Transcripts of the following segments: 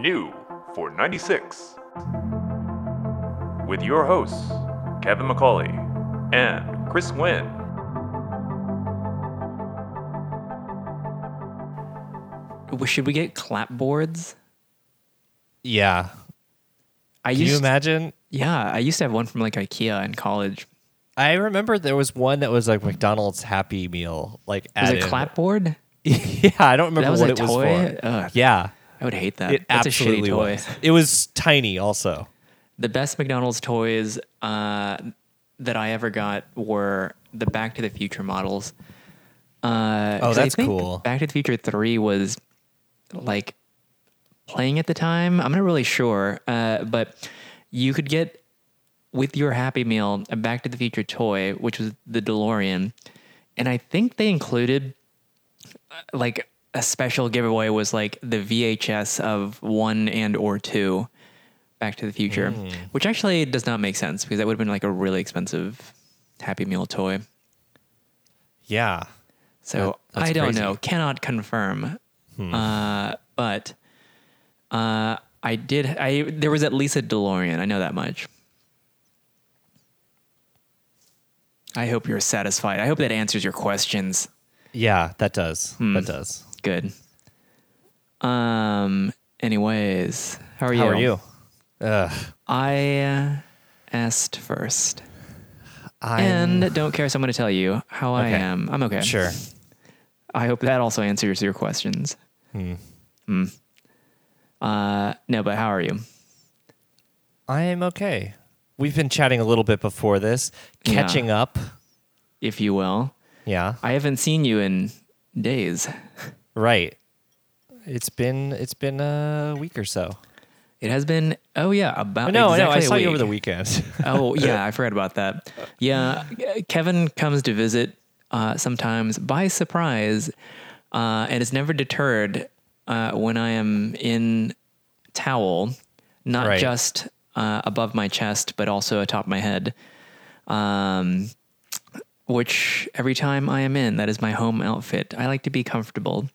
New for 96. With your hosts, Kevin McCauley and Chris Nguyen. Should we get clapboards? Yeah. I Can used, you imagine? yeah, I used to have one from like IKEA in college. I remember there was one that was like McDonald's Happy Meal, like Was added. it clapboard? yeah, I don't remember That was what a it was for. Ugh, Yeah, I would hate that. it That's a absolutely shitty toy. was. It was tiny, also. The best McDonald's toys uh, that I ever got were the Back to the Future models. Uh, 'cause I that's think cool. Back to the Future Three was like playing at the time. I'm not really sure, uh, but you could get with your Happy Meal a Back to the Future toy, which was the DeLorean, and I think they included uh, like a special giveaway was like the VHS of one and or two Back to the Future, Hmm. which actually does not make sense because that would have been like a really expensive Happy Meal toy. Yeah. So That- I don't crazy. Hmm. know, cannot confirm, uh, but uh, I did. I there was at least a DeLorean. I know that much. I hope you're satisfied. I hope that answers your questions. Yeah, that does. Hmm. That does. Good. Um. Anyways, how are you? How are you? Ugh. I uh, asked first, I'm, and don't care. So I'm going to tell you how I Okay. am. I'm okay. sure. I hope that also answers your questions. Hmm. Uh, no, but how are you? I am okay. We've been chatting a little bit before this, Yeah. catching up. If you will. Yeah. I haven't seen you in days. Right. It's been it's been a week or so. It has been. Oh yeah, about no, exactly no, I saw you over the weekend. oh yeah, I forgot about that. Yeah, Kevin comes to visit uh, sometimes by surprise, uh, and is never deterred uh, when I am in towel, not Right. just uh, above my chest, but also atop my head. Um, which every time I am in, that is my home outfit. I like to be comfortable.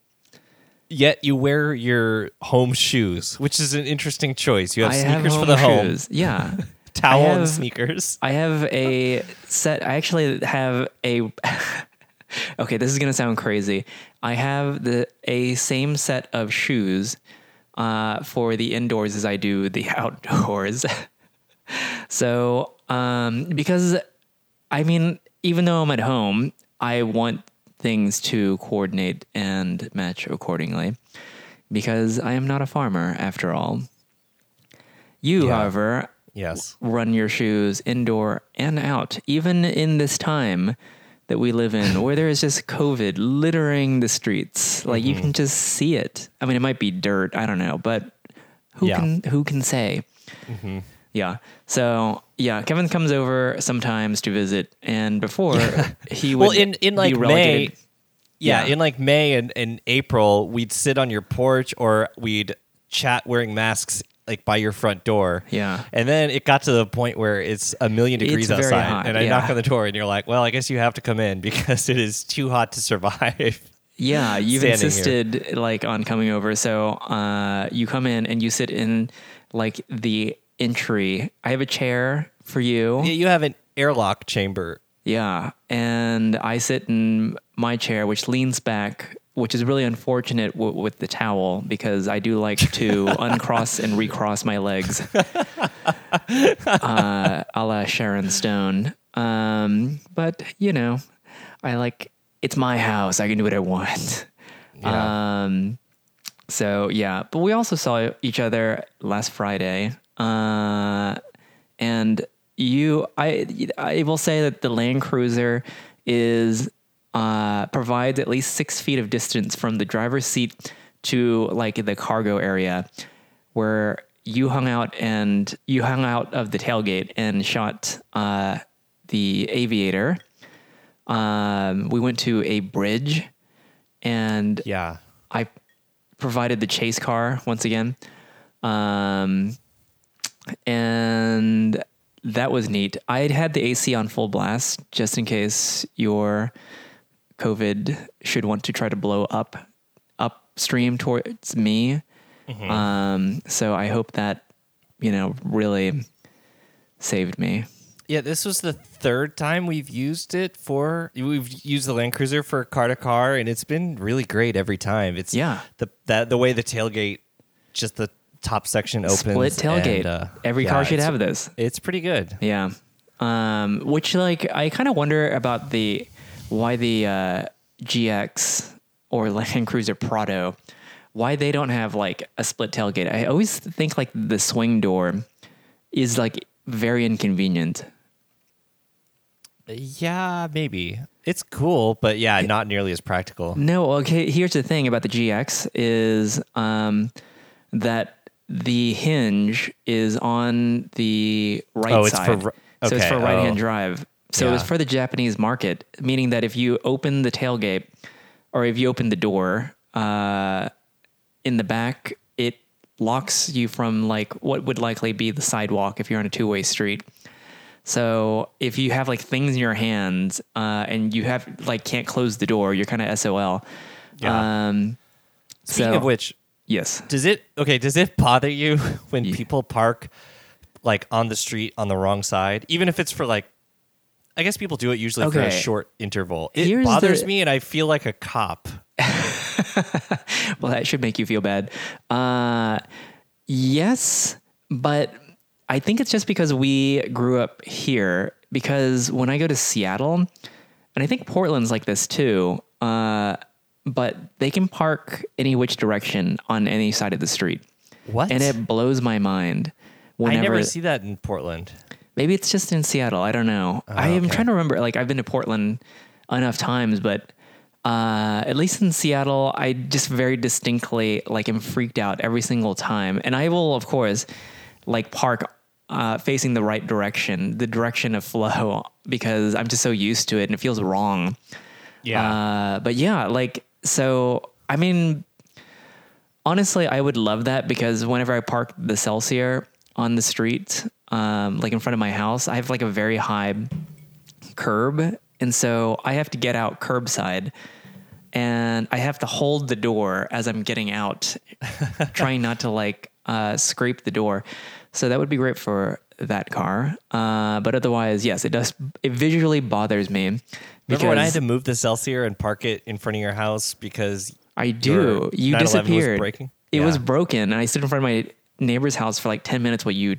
Yet you wear your home shoes, which is an interesting choice. You have I sneakers have for the home, shoes. Yeah. towel I and sneakers. I have a set. I actually have a. okay, this is gonna sound crazy. I have the a same set of shoes uh, for the indoors as I do the outdoors. so, um, because I mean, even though I'm at home, I want things to coordinate and match accordingly because I am not a farmer after all. You, Yeah. however, Yes. run your shoes indoor and out, even in this time that we live in, where there is just COVID littering the streets. Like you Mm-hmm. can just see it. I mean, it might be dirt. I don't know, but who Yeah. can who can say? Yeah. So yeah, Kevin comes over sometimes to visit, and before he would Well, in in like May, yeah, Yeah. in like May and, and April, we'd sit on your porch or we'd chat wearing masks like by your front door. Yeah. And then it got to the point where it's a million degrees very outside. hot, and I yeah. knock on the door and you're like, well, I guess you have to come in because it is too hot to survive. Yeah, you've standing here. insisted like on coming over. So uh, you come in and you sit in like the entry. I have a chair for you. Yeah, you have an airlock chamber. Yeah, and I sit in my chair, which leans back, which is really unfortunate w- with the towel because I do like to uncross and recross my legs, uh, a la Sharon Stone. Um, but you know, I like it's my house. I can do what I want. Yeah. Um, so yeah, but we also saw each other last Friday, uh, and you, I, I will say that the Land Cruiser is uh, provides at least six feet of distance from the driver's seat to like the cargo area, where you hung out and you hung out of the tailgate and shot uh, the Aviator. Um, we went to a bridge, and yeah. I provided the chase car once again. Um, and that was neat. I had had the AC on full blast just in case your COVID should want to try to blow up upstream towards me. Um, so I hope that you know really saved me. Yeah, this was the third time we've used it for. We've used the Land Cruiser for car to car, and it's been really great every time. It's Yeah. the that the way the tailgate, just the top section opens. Split tailgate. and, uh, Every yeah, car should have this. It's pretty good. Yeah. Um, which like I kind of wonder about the why the uh, GX or Land Cruiser Prado, why they don't have like a split tailgate. I always think like the swing door is like very inconvenient. Yeah, maybe it's cool, but yeah, not nearly as practical. No, okay. Here's the thing about the GX is um, that the hinge is on the right Oh, it's for side. So it's for right hand oh. drive. So it's for the Japanese market, meaning that if you open the tailgate or if you open the door uh, in the back, it locks you from like what would likely be the sidewalk if you're on a two way street. So if you have like things in your hands uh, and you have like can't close the door, you're kind of SOL. Yeah. Um, Speaking so- of which, yes. does it okay? Does it bother you when people park like on the street on the wrong side, even if it's for like? I guess people do it usually for a short interval. It Here's bothers the- me, and I feel like a cop. Well, that should make you feel bad. Uh, yes, but I think it's just because we grew up here. Because when I go to Seattle, and I think Portland's like this too, uh, but they can park any which direction on any side of the street, What? and it blows my mind. Whenever, I never see that in Portland. Maybe it's just in Seattle. I don't know. I am Oh, okay. trying to remember. Like I've been to Portland enough times, but uh, at least in Seattle, I just very distinctly like am freaked out every single time. And I will, of course, like park uh, facing the right direction, the direction of flow, because I'm just so used to it and it feels wrong. Yeah. Uh, but yeah, like so. I mean, honestly, I would love that because whenever I park the Celsior on the street, um, like in front of my house, I have like a very high curb, and so I have to get out curbside, and I have to hold the door as I'm getting out, trying not to like uh, scrape the door. So that would be great for that car. Uh, but otherwise, yes, it does. It visually bothers me. Remember when I had to move the Celsior and park it in front of your house because I do. You 911 was disappeared. breaking? It was broken, and I stood in front of my neighbor's house for like ten minutes while you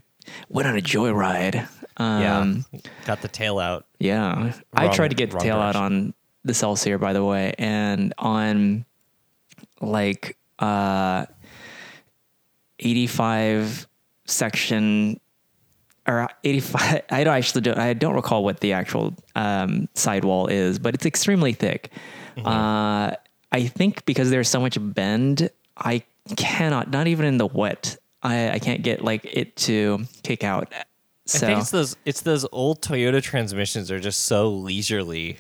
went on a joyride. Um, yeah, got the tail out. yeah. I tried to get the wrong tail out on the Celsior, by the way, and on like uh, eighty-five section or 85 i don't actually don't, i don't recall what the actual um, sidewall is but it's extremely thick uh, i think because there's so much bend i cannot not even in the wet i, I can't get like it to kick out so I think it's those it's those old Toyota transmissions are just so leisurely.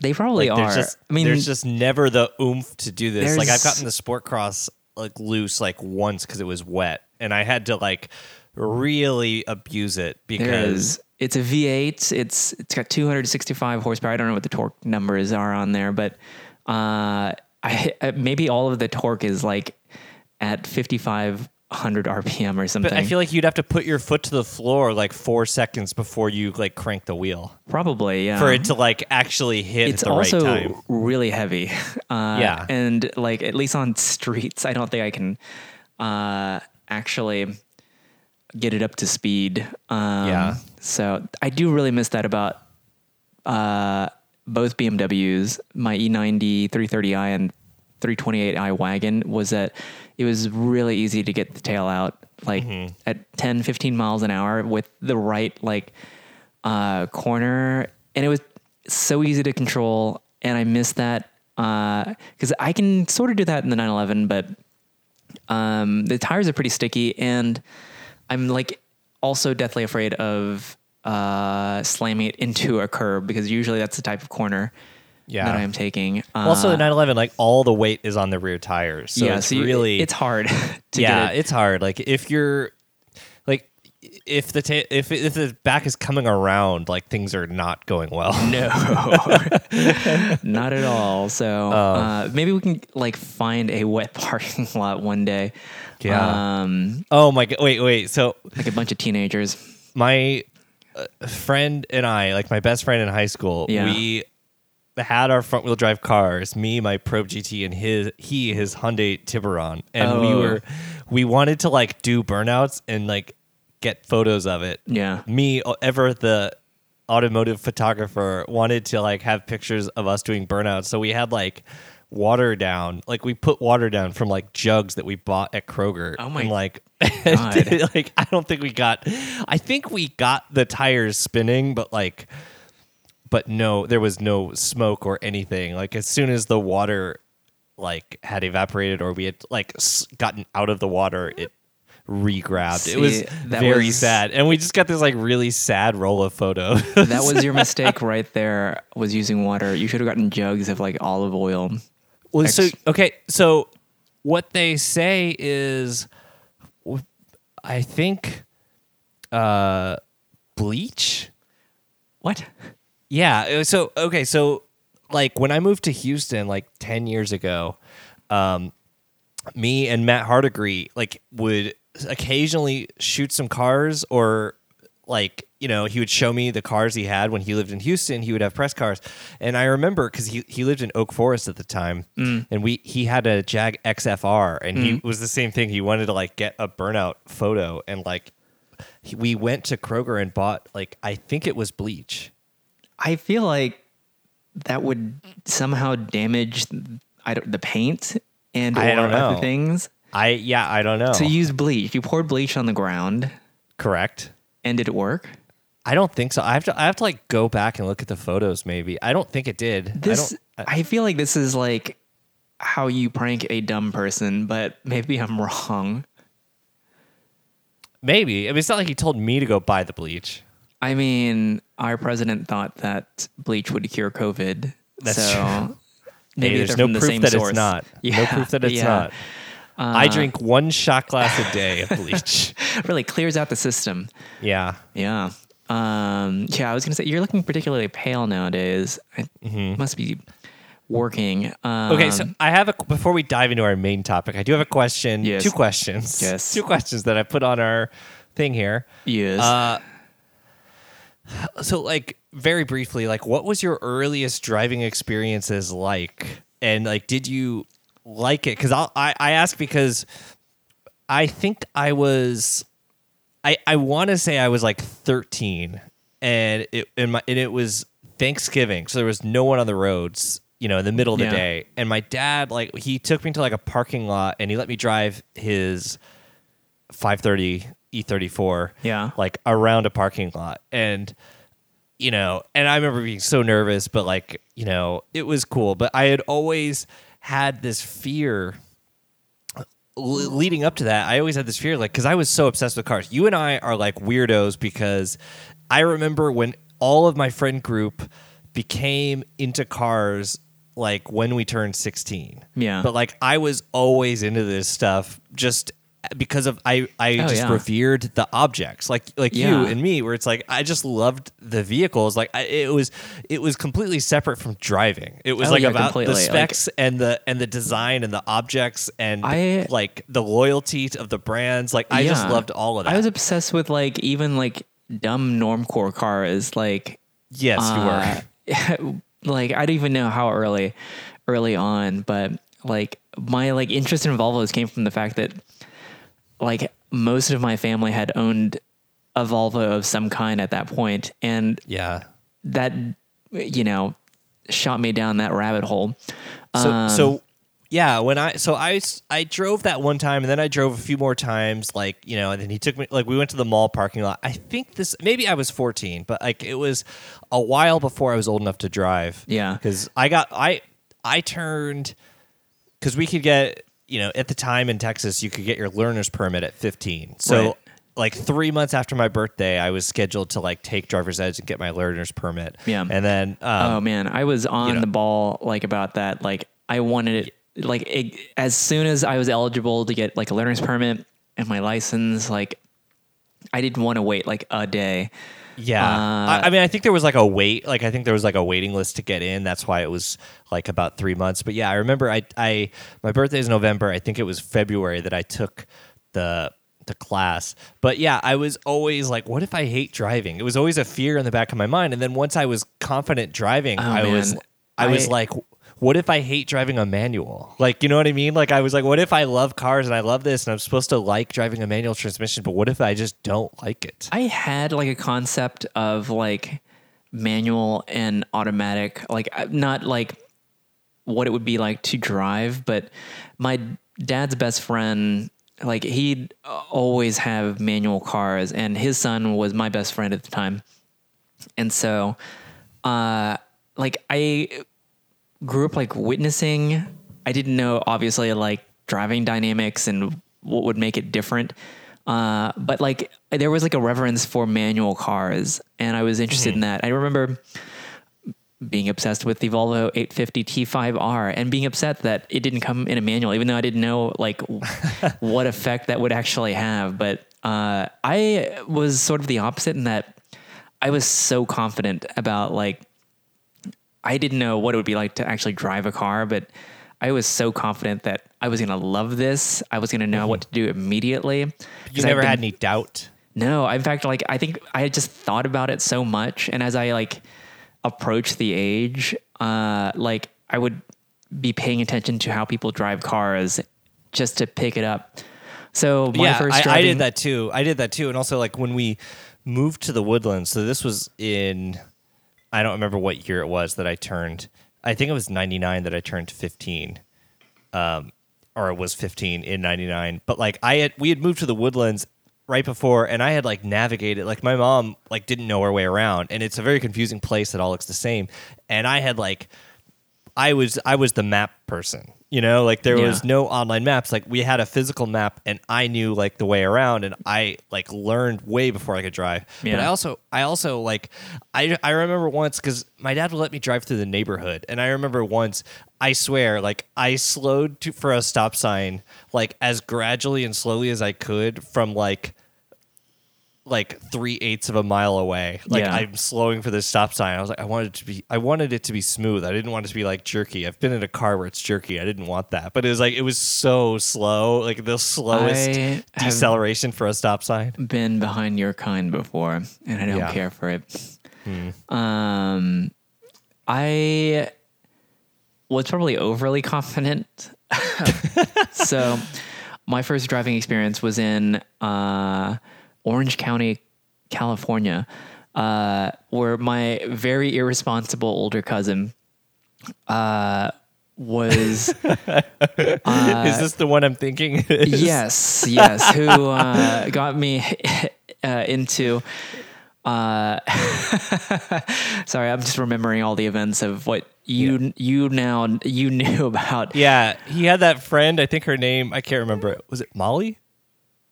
they probably Like, are just, i mean there's just never the oomph to do this. Like I've gotten the Sport Cross like loose like once because it was wet, and I had to like really abuse it because it's a v8 it's it's got 265 horsepower. I don't know what the torque numbers are on there but uh i maybe all of the torque is like at 5500 rpm or something But I feel like you'd have to put your foot to the floor like four seconds before you like crank the wheel. Probably yeah. For it to like actually hit it's at the also right time. really heavy. Uh Yeah. and like at least on streets i don't think i can uh actually get it up to speed um Yeah. so i do really miss that about uh both bmws my E e90 330i and 328i wagon was that it was really easy to get the tail out like Mm-hmm. at 10 15 miles an hour with the right like uh, corner, and it was so easy to control. And I miss that because I can sort of do that in the 911, but um, the tires are pretty sticky, and I'm like also deathly afraid of uh, slamming it into a curb because usually that's the type of corner Yeah. that I'm taking. also, the Uh, 911, like all the weight is on the rear tires, so yeah, it's so you- really it's hard to yeah, get it. it's hard. Like if you're like if the ta- if if the back is coming around, like things are not going well. No, not at all. So uh, maybe we can like find a wet parking lot one day. Yeah. Um, Oh my god! Wait, wait. So like a bunch of teenagers. my uh, friend and I, like my best friend in high school, Yeah. we had our front wheel drive cars. Me, my Probe GT, and his he his Hyundai Tiburon, and we Oh. were we wanted to like do burnouts and like get photos of it. Yeah. Me, uh, ever the automotive photographer, wanted to like have pictures of us doing burnouts. So we had like water down, like we put water down from like jugs that we bought at Kroger. Oh my and, like. God. like I don't think we got I think we got the tires spinning but like but no there was no smoke or anything like as soon as the water like had evaporated or we had like gotten out of the water it re-grabbed it was that very was- sad and we just got this like really sad roll of photos That was your mistake right there. Was using water. You should have gotten jugs of like olive oil. Well so okay so what they say is I think uh bleach What? Yeah. So okay. So like when I moved to Houston like ten years ago, um, me and Matt Hardigree like would occasionally shoot some cars or like you know he would show me the cars he had when he lived in Houston. He would have press cars, and I remember because he he lived in Oak Forest at the time, mm. and we he had a Jag XFR, and he mm. was the same thing. He wanted to like get a burnout photo, and like he, we went to Kroger and bought like I think it was bleach. I feel like that would somehow damage I don't, the paint and I or don't know. other things. I yeah, I don't know. So you use bleach. You poured bleach on the ground, correct? And did it work? I don't think so. I have to I have to like go back and look at the photos maybe. I don't think it did. This I I- I feel like this is like how you prank a dumb person, but maybe I'm wrong. maybe. I mean it's not like he told me to go buy the bleach. I mean, our president thought that bleach would cure COVID. That's so true. maybe Hey, there's no the proof that source. it's not. Yeah, no proof that it's yeah. not. I drink one shot glass a day of bleach. Really clears out the system. yeah. Yeah. Um, yeah, I was gonna say you're looking particularly pale nowadays. It Mm-hmm. must be working. Um, Okay, so I have a before we dive into our main topic, I do have a question. Yes. Two questions. Yes. Two questions that I put on our thing here. yes. Uh, so like very briefly like what was your earliest driving experiences like and like did you like it because I I ask because I think I was I I want to say I was like 13 and it and my and it was Thanksgiving so there was no one on the roads you know in the middle of the Yeah. day and my dad like he took me to like a parking lot and he let me drive his 530 E34 Yeah. like around a parking lot and you know and I remember being so nervous but like you know it was cool but I had always had this fear l- leading up to that, I always had this fear, like, because I was so obsessed with cars. You and I are like weirdos because I remember when all of my friend group became into cars, like when we turned 16. Yeah. But like, I was always into this stuff just because of I I Oh, just yeah. revered the objects like like you and me where it's like I just loved the vehicles like I, it was it was completely separate from driving it was Oh, like yeah, about the completely. Like- specs and the and the design and the objects and I- like the loyalty of the brands. Like I just loved all of that. I was obsessed with like even like dumb normcore cars. Like yes, you were. uh, like I don't even know how early, early on, but like my like interest in Volvos came from the fact that like most of my family had owned a Volvo of some kind at that point, and Yeah. that you know shot me down that rabbit hole. So Um, so yeah, when I so I I drove that one time and then I drove a few more times like, you know, and then he took me like we went to the mall parking lot. I think this maybe I was 14, but like it was a while before I was old enough to drive. Yeah. Cuz I got I I turned cuz we could get, you know, at the time in Texas you could get your learner's permit at 15. So Right. like 3 months after my birthday, I was scheduled to like take driver's ed and get my learner's permit. Yeah. And then um, oh man, I was on know. the ball like about that. Like I wanted it like it, as soon as I was eligible to get like a learner's permit and my license, like I didn't want to wait like a day. Yeah, Uh, I, I mean, I think there was like a wait, like I think there was like a waiting list to get in. That's why it was like about three months. But yeah, I remember I, I my birthday is November. I think it was February that I took the the class. But yeah, I was always like, what if I hate driving? It was always a fear in the back of my mind. And then once I was confident driving, I was Oh, man. I was like. What if I hate driving a manual? Like, you know what I mean? Like, I was like, what if I love cars and I love this and I'm supposed to like driving a manual transmission, but what if I just don't like it? I had like a concept of like manual and automatic, like uh, not like what it would be like to drive, but my dad's best friend, like he'd always have manual cars, and his son was my best friend at the time, and so, uh, like I grew up like witnessing. I didn't know obviously like driving dynamics and what would make it different. Uh, but like there was like a reverence for manual cars, and I was interested in that. I remember being obsessed with the Volvo 850 T5R and being upset that it didn't come in a manual, even though I didn't know like what effect that would actually have. But uh, I was sort of the opposite in that I was so confident about like I didn't know what it would be like to actually drive a car, but I was so confident that I was going to love this. I was going to know what to do immediately. You never been- had any doubt? no, in fact, like I think I had just thought about it so much, and as I like approached the age, uh, like I would be paying attention to how people drive cars just to pick it up. So my yeah, first I, I did that too. I did that too, and also like when we moved to the woodlands. So this was in I don't remember what year it was that I turned. I think it was ninety nine that I turned fifteen, um, or it was fifteen in ninety nine. But like I had, we had moved to the woodlands right before, and I had like navigated. Like my mom like didn't know her way around, and it's a very confusing place that all looks the same. And I had like I was I was the map person. You know, like there Yeah. was no online maps. Like we had a physical map and I knew like the way around and I like learned way before I could drive. But I also I also like I I remember once cuz my dad would let me drive through the neighborhood and I remember once I swear like I slowed to, for a stop sign like as gradually and slowly as I could from like like three eighths of a mile away. Like Yeah. I'm slowing for this stop sign. I was like, I wanted it to be, I wanted it to be smooth. I didn't want it to be like jerky. I've been in a car where it's jerky. I didn't want that, but it was like it was so slow, like the slowest I deceleration for a stop sign. been behind your kind before, and I don't Yeah. Hmm. care for it. Um, I was probably overly confident. so, my first driving experience was in uh, Orange County, California, uh, where my very irresponsible older cousin uh, was. Is this the one I'm thinking? yes, yes, who uh, got me uh, into. Uh, sorry, I'm just remembering all the events of what you you now you knew about. Yeah, he had that friend. I think her name. I can't remember. Was it Molly?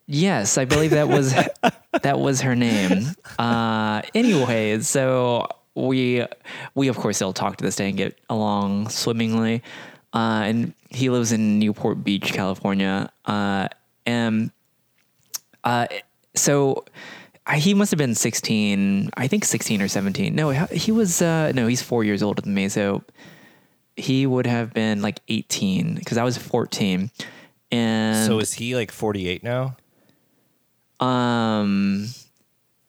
Yes, I believe that was that was her name. Uh, anyways, so we we of course still talk to this day and get along swimmingly. Uh, and he lives in Newport Beach, California. Uh, and uh, so I, he must have been 16, I think 16 or 17. No, he was, uh, no, he's four years older than me. So he would have been like 18 because I was 14. And So is he like 48 now? Um,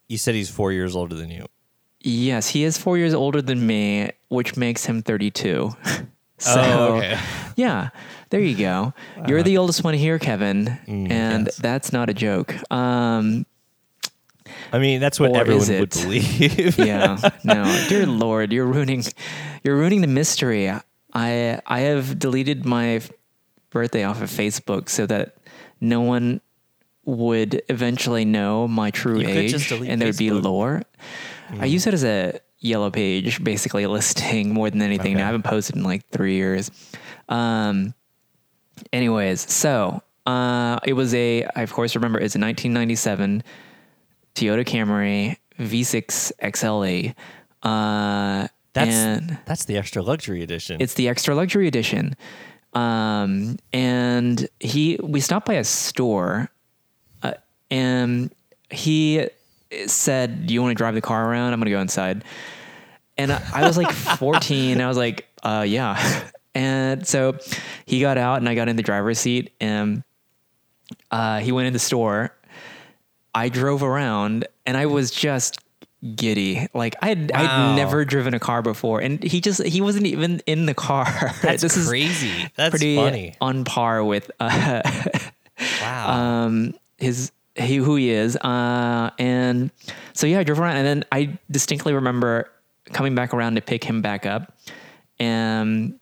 You said he's four years older than you. yes, he is four years older than me, which makes him 32. so, oh, okay. yeah, there you go. You're the oldest one here, Kevin. and Mm, yes. that's not a joke. Um, I mean, that's what everyone would believe. yeah no dear lord you're ruining you're ruining the mystery i i have deleted my birthday off of facebook so that no one would eventually know my true You age and there would be Facebook. Mm. lore i use it as a yellow page basically listing more than anything Okay. i haven't posted in like three years um anyways so uh it was a i of course remember it's a 1997 Toyota Camry V6 XLE. Uh, That's and that's the extra luxury edition. it's the extra luxury edition. Um, and he, we stopped by a store, and he said, "Do you want to drive the car around? I'm gonna go inside." And I, I was like 14. I was like, uh, "Yeah." And so he got out, and I got in the driver's seat, and uh, he went in the store. I drove around, and I was just giddy. Like I had, Wow. I'd never driven a car before, and he just he wasn't even in the car. That's this is crazy. That's pretty funny. on par with uh, Wow. um his he who he is uh and so yeah i drove around and then i distinctly remember coming back around to pick him back up and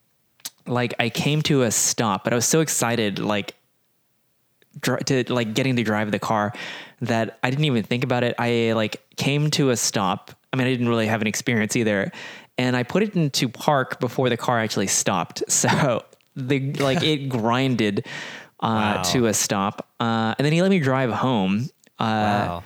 like i came to a stop but i was so excited like dri- to like getting to drive the car that i didn't even think about it. I like came to a stop. I mean i didn't really have an experience either and i put it into park before the car actually stopped. So the like it grinded uh, Wow. to a stop uh, and then he let me drive home uh, wow.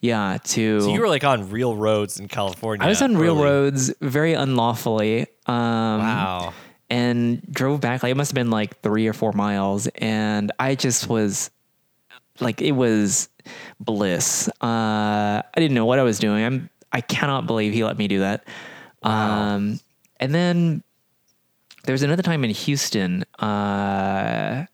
yeah to So you were like on real roads in California. i was on real roads very unlawfully um, Wow. and drove back like it must have been like three or four miles and i just was like it was bliss uh i didn't know what i was doing i'm i cannot believe he let me do that um and then there was another time in houston uh,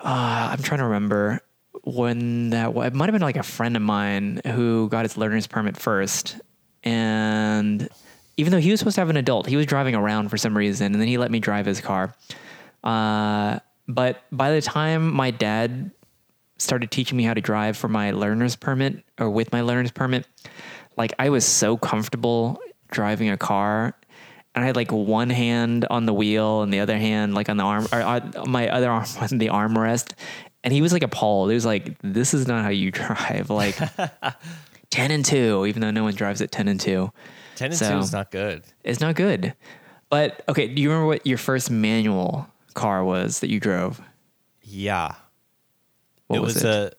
uh i'm trying to remember when that it might have been like a friend of mine who got his learner's permit first. And even though he was supposed to have an adult he was driving around for some reason and then he let me drive his car. Uh, but by the time my dad started teaching me how to drive for my learner's permit or with my learner's permit like i was so comfortable driving a car and I had like one hand on the wheel and the other hand like on the arm or uh, my other arm on the armrest. And he was like appalled. He was like, "This is not how you drive." Like ten and two, even though no one drives at ten and two. Ten and So- two is not good. it's not good. But okay, do you remember what your first manual car was that you drove? Yeah. What it was was, it? a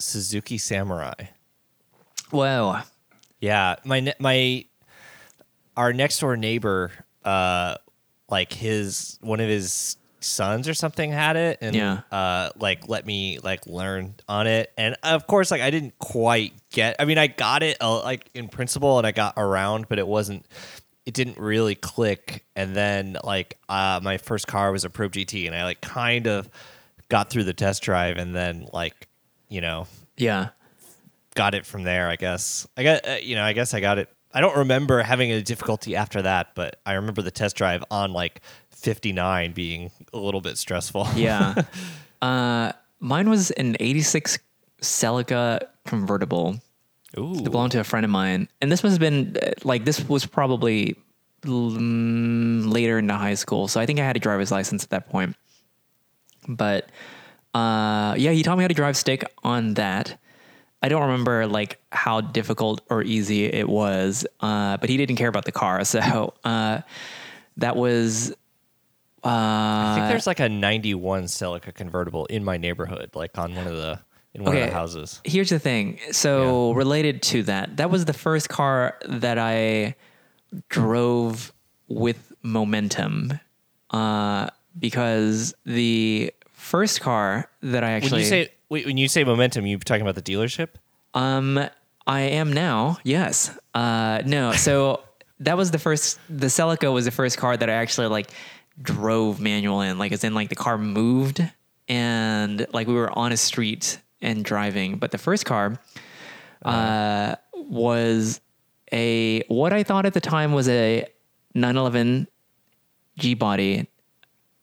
Suzuki Samurai. Whoa, Yeah, my my our next door neighbor, uh, like his one of his sons or something had it, and Yeah. uh, like let me like learn on it, and of course, like I didn't quite get. I mean, I got it uh, like in principle, and I got around, but it wasn't. It didn't really click, and then like uh, my first car was a Probe GT, and I like kind of got through the test drive, and then like you know yeah, got it from there. I guess I got uh, you know I guess I got it. I don't remember having a difficulty after that, but I remember the test drive on like 59 being a little bit stressful. yeah. uh, mine was an '86 Celica convertible. Ooh. It belonged to a friend of mine, and this must have been uh, like this was probably mm, later into high school. So I think I had a driver's license at that point. But uh, yeah, he taught me how to drive stick on that. I don't remember like how difficult or easy it was, uh, but he didn't care about the car, so uh, that was. I Uh, think there's like a 91 Celica convertible in my neighborhood, like on one of the in one of the houses. Here's the thing. So related to that, that was the first car that I drove with momentum, uh, because the first car that I When actually you say wait, when you say momentum, you're talking about the dealership? um I am now. Yes. Uh, no. So that was the first. The Celica was the first car that I actually like drove manual in. Like, as in like the car moved and like we were on a street and driving. But the first car uh, was a what I thought at the time was a 911 G body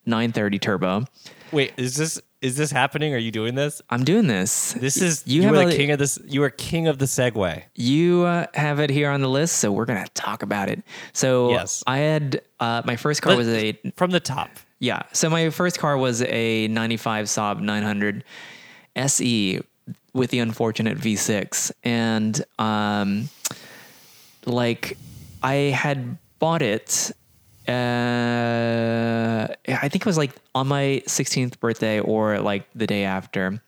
930 turbo. Wait, is this is this happening? Are you doing this? I'm doing this. This is you you, have are a, king of this. You are king of the segue. You uh, have it here on the list, so we're gonna talk about it. So Yes. I had uh, my first car Let- was a from the top. yeah. So my first car was a '95 Saab 900 SE with the unfortunate V6, and um, like I had bought it. Uh, I think it was like on my 16th birthday or like the day after,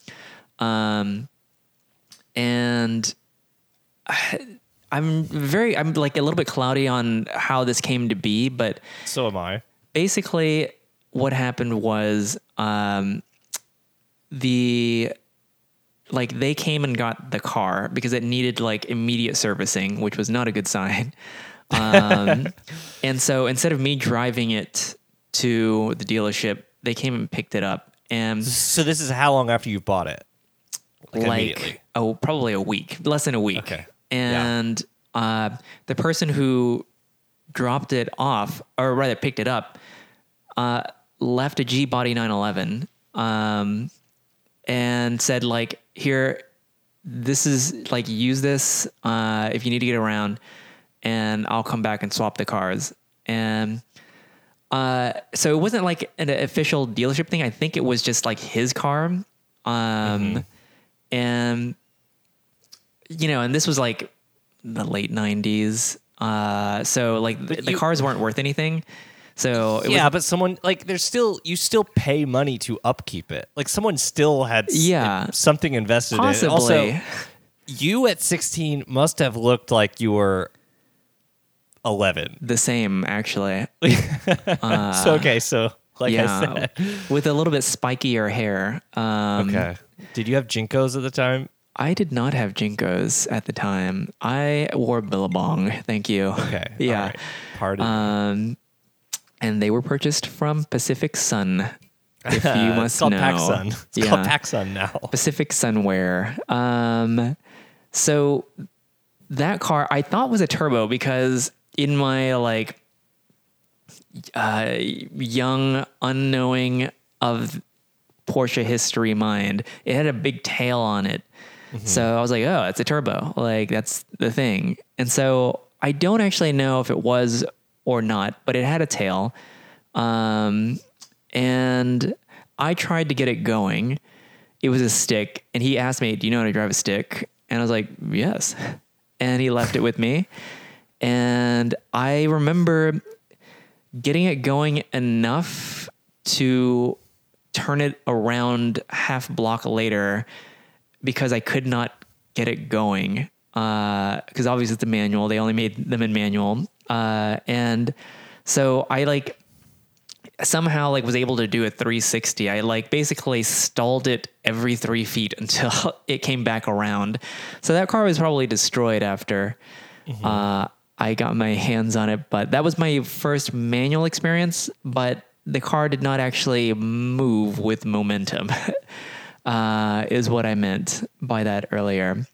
um, and I'm very, I'm like a little bit cloudy on how this came to be, but So am I. basically what happened was um, the like they came and got the car because it needed like immediate servicing, which was not a good sign. Um, and so instead of me driving it to the dealership, they came and picked it up. And So this is how long after you bought it? Like, immediately. oh, probably a week, less than a week. Okay. And uh, the person who dropped it off, or rather picked it up, uh, left a G Body 911 um, and said, like, here, this is like, use this uh, if you need to get around, and I'll come back and swap the cars. And uh, so it wasn't like an official dealership thing. I think it was just like his car. Um, and you know, and this was like the late '90s. Uh, so like the, the cars weren't worth anything. So it yeah, was, but someone like there's still you still pay money to upkeep it. Like someone still had Yeah. something invested in it. Also, you at 16 must have looked like you were 11. the same actually. so okay, so like I yeah, said. with a little bit spikier hair. Um, Okay. Did you have JNCOs at the time? I did not have JNCOs at the time. I wore Billabong. Thank you. Okay. Yeah. Right. Pardon. Um, and they were purchased from Pacific Sun. If you must it's called know, PacSun. It's yeah, called PacSun now. Pacific Sunwear. Um, so that car I thought was a turbo because in my like uh, young, unknowing of Porsche history mind, it had a big tail on it. So I was like, oh, it's a turbo. Like that's the thing. And so I don't actually know if it was or not, but it had a tail. Um, and I tried to get it going. It was a stick, and he asked me, "Do you know how to drive a stick?" And I was like, "Yes." And he left it with me. And I remember getting it going enough to turn it around half block later because I could not get it going. Because obviously it's a manual. They only made them in manual. Uh, and so I like somehow like was able to do a 360 i like basically stalled it every three feet until it came back around so that car was probably destroyed after uh, i got my hands on it but that was my first manual experience but the car did not actually move with momentum uh, is what i meant by that earlier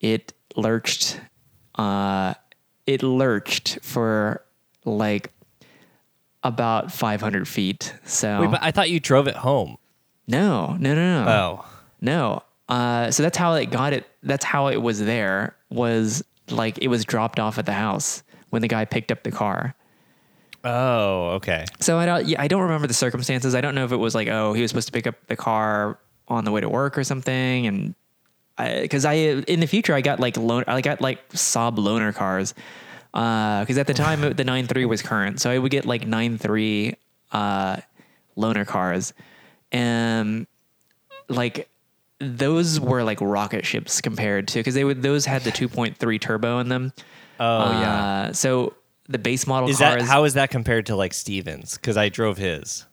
it lurched uh, it lurched for like about 500 feet. So Wait, but I thought you drove it home. no, no, no, no, Oh. no. Uh, so that's how it got it. That's how it was there. Was like it was dropped off at the house when the guy picked up the car. Oh, okay. So I don't. Yeah, I don't remember the circumstances. I don't know if it was like, oh, he was supposed to pick up the car on the way to work or something, and because I, in the future I got like loan, I got like Saab loaner cars. Because at the time the 9-3 was current, so I would get like 9-3 uh, loaner cars, and like those were like rocket ships compared to because they would those had the 2.3 turbo in them. Oh, yeah. Uh, so the base model Is cars. that how is that compared to like Stevens? Because I drove his.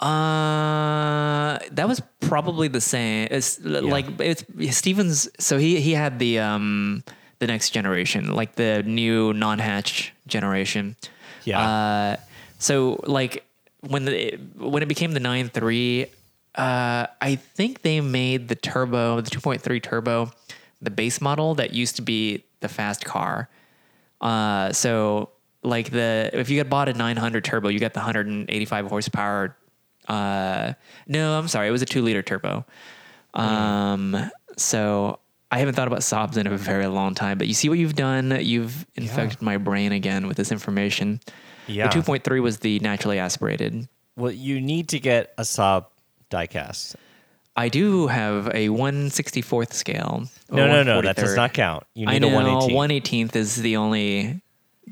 Uh, that was probably the same. It's l- like it's Stevens. So he he had the um the next generation, like the new non-hatch generation. Yeah. Uh, so like when the when it became the 9-3, uh, I think they made the turbo, the 2.3 turbo, the base model that used to be the fast car. Uh, so like the if you had bought a 900 turbo, you got the 185 horsepower. Uh, no, I'm sorry, it was a two liter turbo. Um, so I haven't thought about Saabs in a very long time, but you see what you've done. You've infected my brain again with this information. Yeah. The 2.3 was the naturally aspirated. Well, you need to get a Saab diecast. I do have a 164th scale. No, no, no. That does not count. You I need know a 118. 118th is the only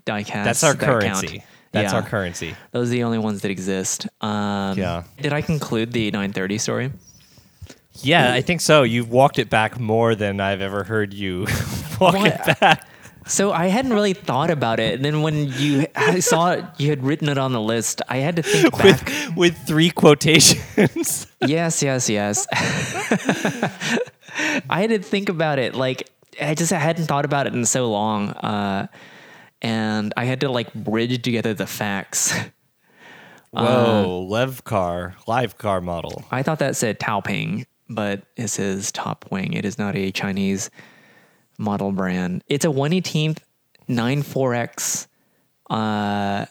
diecast. That's our that count. currency. That's Yeah. our currency. Those are the only ones that exist. Um, Yeah. Did I conclude the 930 story? Yeah, I think so. You've walked it back more than I've ever heard you walk it back. So I hadn't really thought about it, and then when you I saw it, you had written it on the list. I had to think back. with with three quotations. yes, yes, yes. I had to think about it. Like I just hadn't thought about it in so long, uh, and I had to like bridge together the facts. Whoa, Lev car, live car model. I thought that said Taoping, but it says Top Wing. It is not a Chinese model brand. It's a 118th 9-4X uh,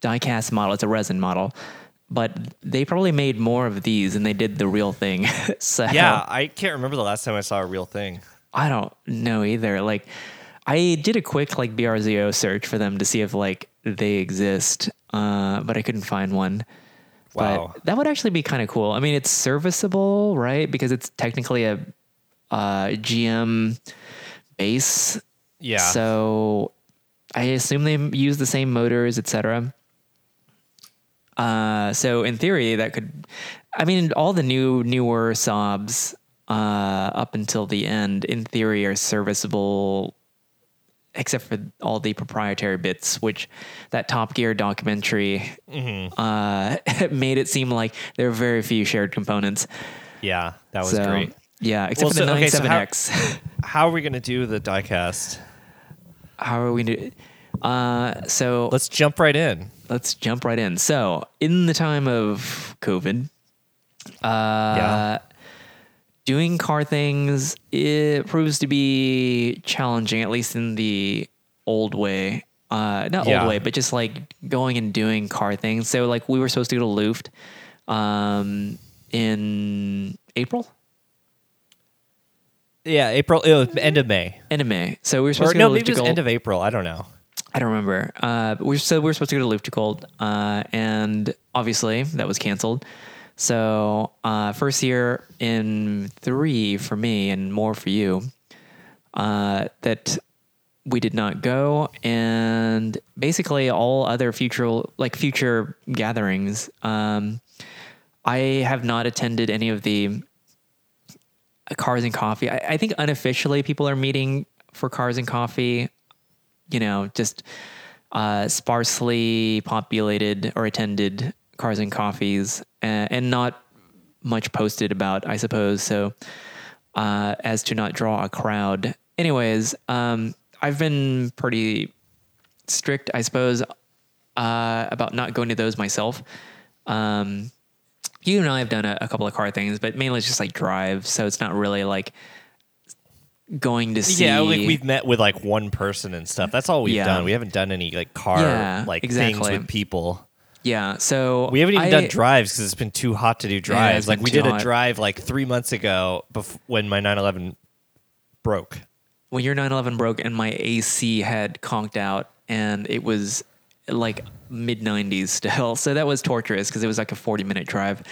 diecast model. It's a resin model, but they probably made more of these than they did the real thing. so Yeah, I can't remember the last time I saw a real thing. I don't know either. Like, I did a quick like BRZO search for them to see if like they exist, uh, but I couldn't find one. Wow. But that would actually be kind of cool. I mean, it's serviceable, right? Because it's technically a uh, GM base. Yeah. So I assume they use the same motors, etc. Uh, so in theory, that could, I mean, all the new newer Saabs uh, up until the end, in theory, are serviceable, except for all the proprietary bits, which that Top Gear documentary uh, made it seem like there are very few shared components. yeah, that was so, great. Yeah, except Well, for the so- okay, so how- 9-7X. How are we going to do the diecast? How are we doing? Uh, so Let's jump right in. let's jump right in. So, in the time of COVID, uh, Yeah. doing car things it proves to be challenging, at least in the old way. Uh, not Yeah. old way, but just like going and doing car things. So, like, we were supposed to go to Luft um, in April, Yeah, April, it was end of May. end of May. So we were supposed Or to go no, to maybe Luftgekühlt. end of April. I don't know. I don't remember. Uh, but we so we were supposed to go to Luftgekühlt, uh, and obviously that was canceled. So uh, first year in three for me, and more for you. Uh, that we did not go, and basically all other future like future gatherings. Um, I have not attended any of the cars and coffee. I, I think unofficially people are meeting for cars and coffee you know, just uh, sparsely populated or attended cars and coffees, uh, and not much posted about, I suppose. So, uh, as to not draw a crowd. Anyways, um, I've been pretty strict, I suppose, uh, about not going to those myself. Um, you and I have done a, a couple of car things, but mainly it's just like drive. So it's not really like going to see. Yeah, like we've met with like one person and stuff. That's all we've Yeah. done. We haven't done any like car Yeah, like exactly. things with people. yeah. So We haven't even I- done drives because it's been too hot to do drives. it's like we did a drive like three months ago bef- when my 911 broke. when your 911 broke and my AC had conked out and it was like mid 90s still. So that was torturous because it was like a 40 minute drive.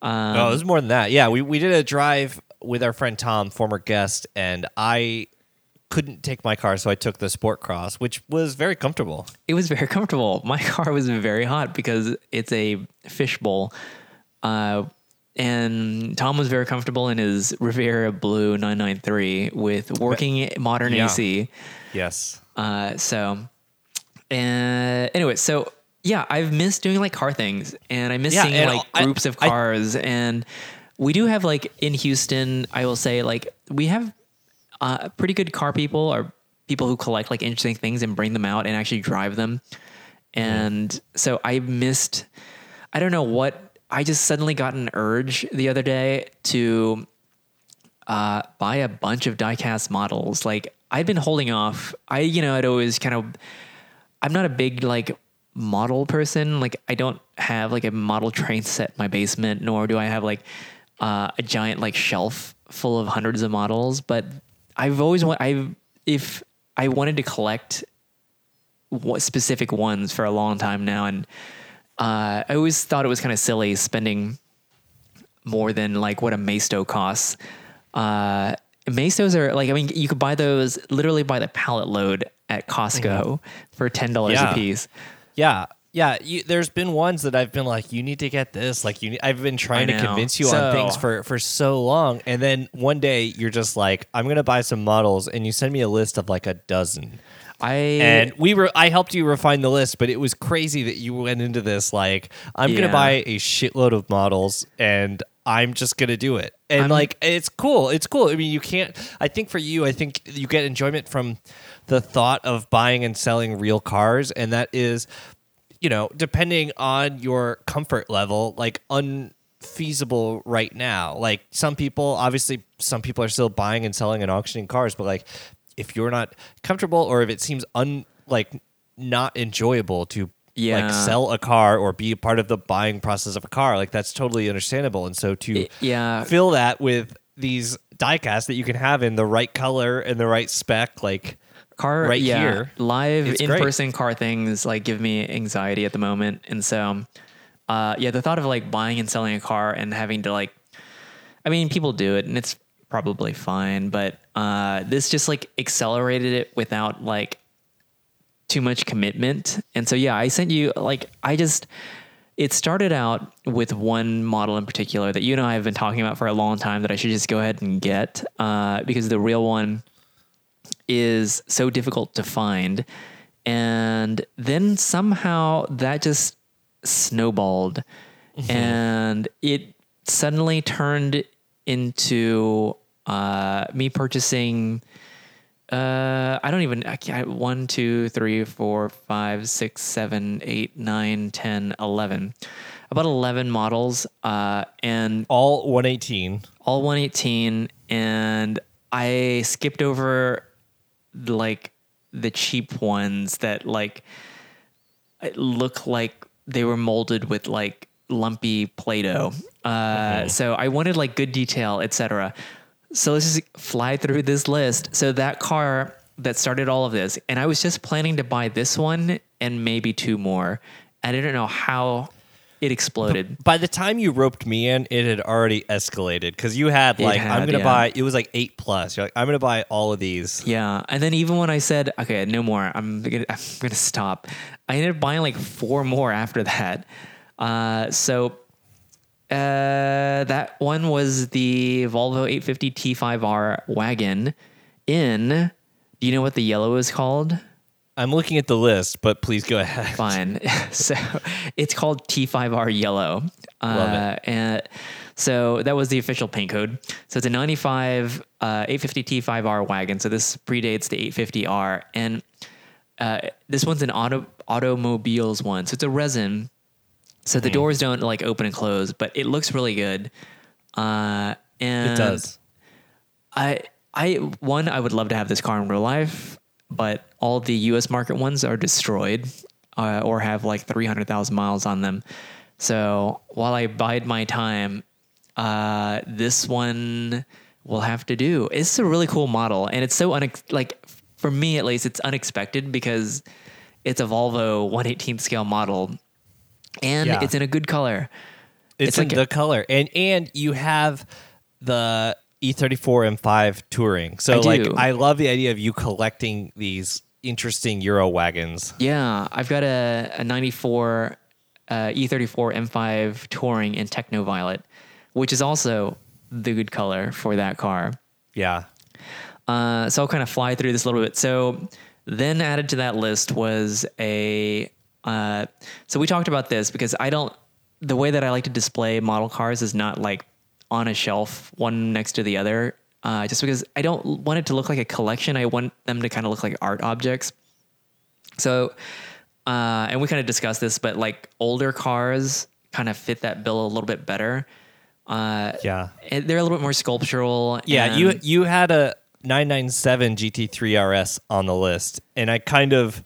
Um, oh, it was more than that. Yeah, we, we did a drive with our friend Tom, former guest, and I couldn't take my car, so I took the Sport Cross, which was very comfortable. it was very comfortable. My car was very hot because it's a fishbowl. Uh, and Tom was very comfortable in his Riviera Blue 993 with working modern Yeah. AC. Yes. Uh, so, uh, anyway, so yeah, I've missed doing like car things, and I miss Yeah, seeing like I- groups of I- cars, and we do have like in Houston. I will say like we have uh, pretty good car people or people who collect like interesting things and bring them out and actually drive them, and so I missed. I don't know what. I just suddenly got an urge the other day to uh, buy a bunch of diecast models. Like I've been holding off. I, you know, I'd always kind of. I'm not a big like model person. Like I don't have like a model train set in my basement, nor do I have like uh, a giant like shelf full of hundreds of models. But I've always want. I've if I wanted to collect what specific ones for a long time now, and uh, I always thought it was kind of silly spending more than like what a Maisto costs. Uh, Maistos are like, I mean, you could buy those literally by the pallet load at Costco for ten dollars Yeah. a piece. Yeah. Yeah, you, there's been ones that I've been like, you need to get this. Like, you, need, I've been trying to know. convince you So- on things for for so long, and then one day you're just like, I'm gonna buy some models, and you send me a list of like a dozen. I and we were I helped you refine the list, but it was crazy that you went into this like I'm gonna buy a shitload of models and I'm just gonna do it. And I'm- like it's cool. It's cool. I mean you can't I think for you, I think you get enjoyment from the thought of buying and selling real cars, and that is, you know, depending on your comfort level, like unfeasible right now. Like some people obviously some people are still buying and selling and auctioning cars, but like if you're not comfortable or if it seems un like not enjoyable to Yeah. like sell a car or be a part of the buying process of a car, like that's totally understandable. And so to yeah. fill that with these diecasts that you can have in the right color and the right spec, like car right yeah, here, live in person car things like give me anxiety at the moment and so uh yeah the thought of like buying and selling a car and having to like i mean people do it and it's probably fine but uh this just like accelerated it without like too much commitment. And so yeah i sent you like i just it started out with one model in particular that you and I have been talking about for a long time that I should just go ahead and get uh, because the real one is so difficult to find. And then somehow that just snowballed. And it suddenly turned into uh, me purchasing. Uh, I don't even. I can't, one, two, three, four, five, six, seven, eight, nine, ten, eleven. About eleven models, uh, and all 118. all 118 and i skipped over like the cheap ones that like look like they were molded with like lumpy play-doh uh, so i wanted like good detail etc so let's just fly through this list so that car that started all of this and i was just planning to buy this one and maybe two more i didn't know how it exploded By the time you roped me in, it had already escalated because you had like I'm gonna yeah. buy. It was like eight plus. You're like I'm gonna buy all of these. Yeah, and then even when I said, "Okay, no more," I'm gonna I'm gonna stop. I ended up buying like four more after that. Uh, so uh, that one was the Volvo 850 T5R wagon. In, do you know what the yellow is called? I'm looking at the list, but please go ahead. Fine. so it's called T5R Yellow. Uh, Love it. And so that was the official paint code. So it's a 95 uh, 850 T5R wagon. So this predates the 850R. And uh, this one's an auto automobiles one. So it's a resin. So Hmm. the doors don't like open and close, but it looks really good. Uh, and It does. I I one I would love to have this car in real life, but all the U.S. market ones are destroyed uh, or have like three hundred thousand miles on them. So while I bide my time, uh, this one will have to do. It's a really cool model, and it's so unex- like for me at least, it's unexpected because it's a Volvo 118th scale model, and Yeah. it's in a good color. It's, It's in like a- the color, and and you have the E E34 M5 touring. So I like do. I love the idea of you collecting these interesting Euro wagons. Yeah, I've got a, a 94 uh, E34 M5 Touring in Techno Violet, which is also the good color for that car. Yeah. Uh, so I'll kind of fly through this a little bit. So then added to that list was a. Uh, so we talked about this because I don't. The way that I like to display model cars is not like on a shelf, one next to the other. Uh, just because I don't want it to look like a collection. I want them to kind of look like art objects. So, uh, and we kind of discussed this, but like older cars kind of fit that bill a little bit better. Uh, Yeah. and they're a little bit more sculptural. Yeah, you you had a 997 GT3 RS on the list, and I kind of,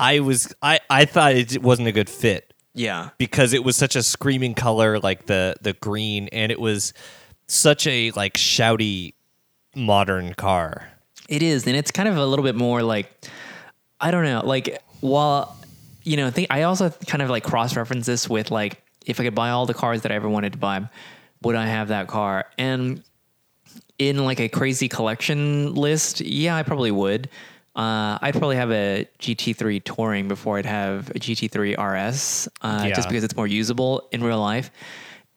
I was I I thought it wasn't a good fit yeah. because it was such a screaming color, like the the green, and it was such a like shouty modern car. It is, and it's kind of a little bit more like I don't know, like while you know, think I also kind of like cross reference this with like if I could buy all the cars that I ever wanted to buy, would I have that car? And in like a crazy collection list, yeah, I probably would. Uh, I'd probably have a GT3 Touring before I'd have a GT3 RS, uh, Yeah. just because it's more usable in real life.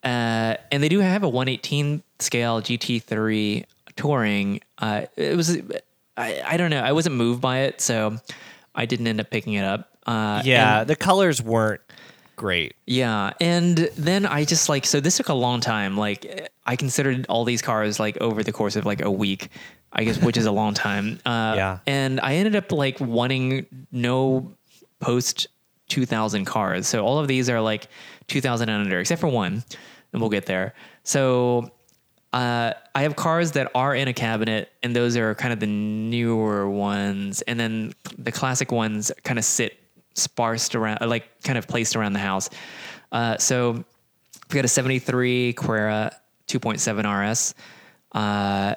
Uh, and they do have a 118 scale GT3 Touring. Uh, it was I, I don't know. I wasn't moved by it, so I didn't end up picking it up. Uh, Yeah, the colors weren't great. yeah, and then I just like so this took a long time. Like I considered all these cars like over the course of like a week, I guess, which is a long time. Uh, Yeah. and I ended up like wanting no post 2000 cars. So all of these are like 2000 and under, except for one, and we'll get there. So uh, I have cars that are in a cabinet, and those are kind of the newer ones, and then the classic ones kind of sit sparsed around, uh, like kind of placed around the house. Uh, so we got a 73 Carrera 2.7 RS. Uh,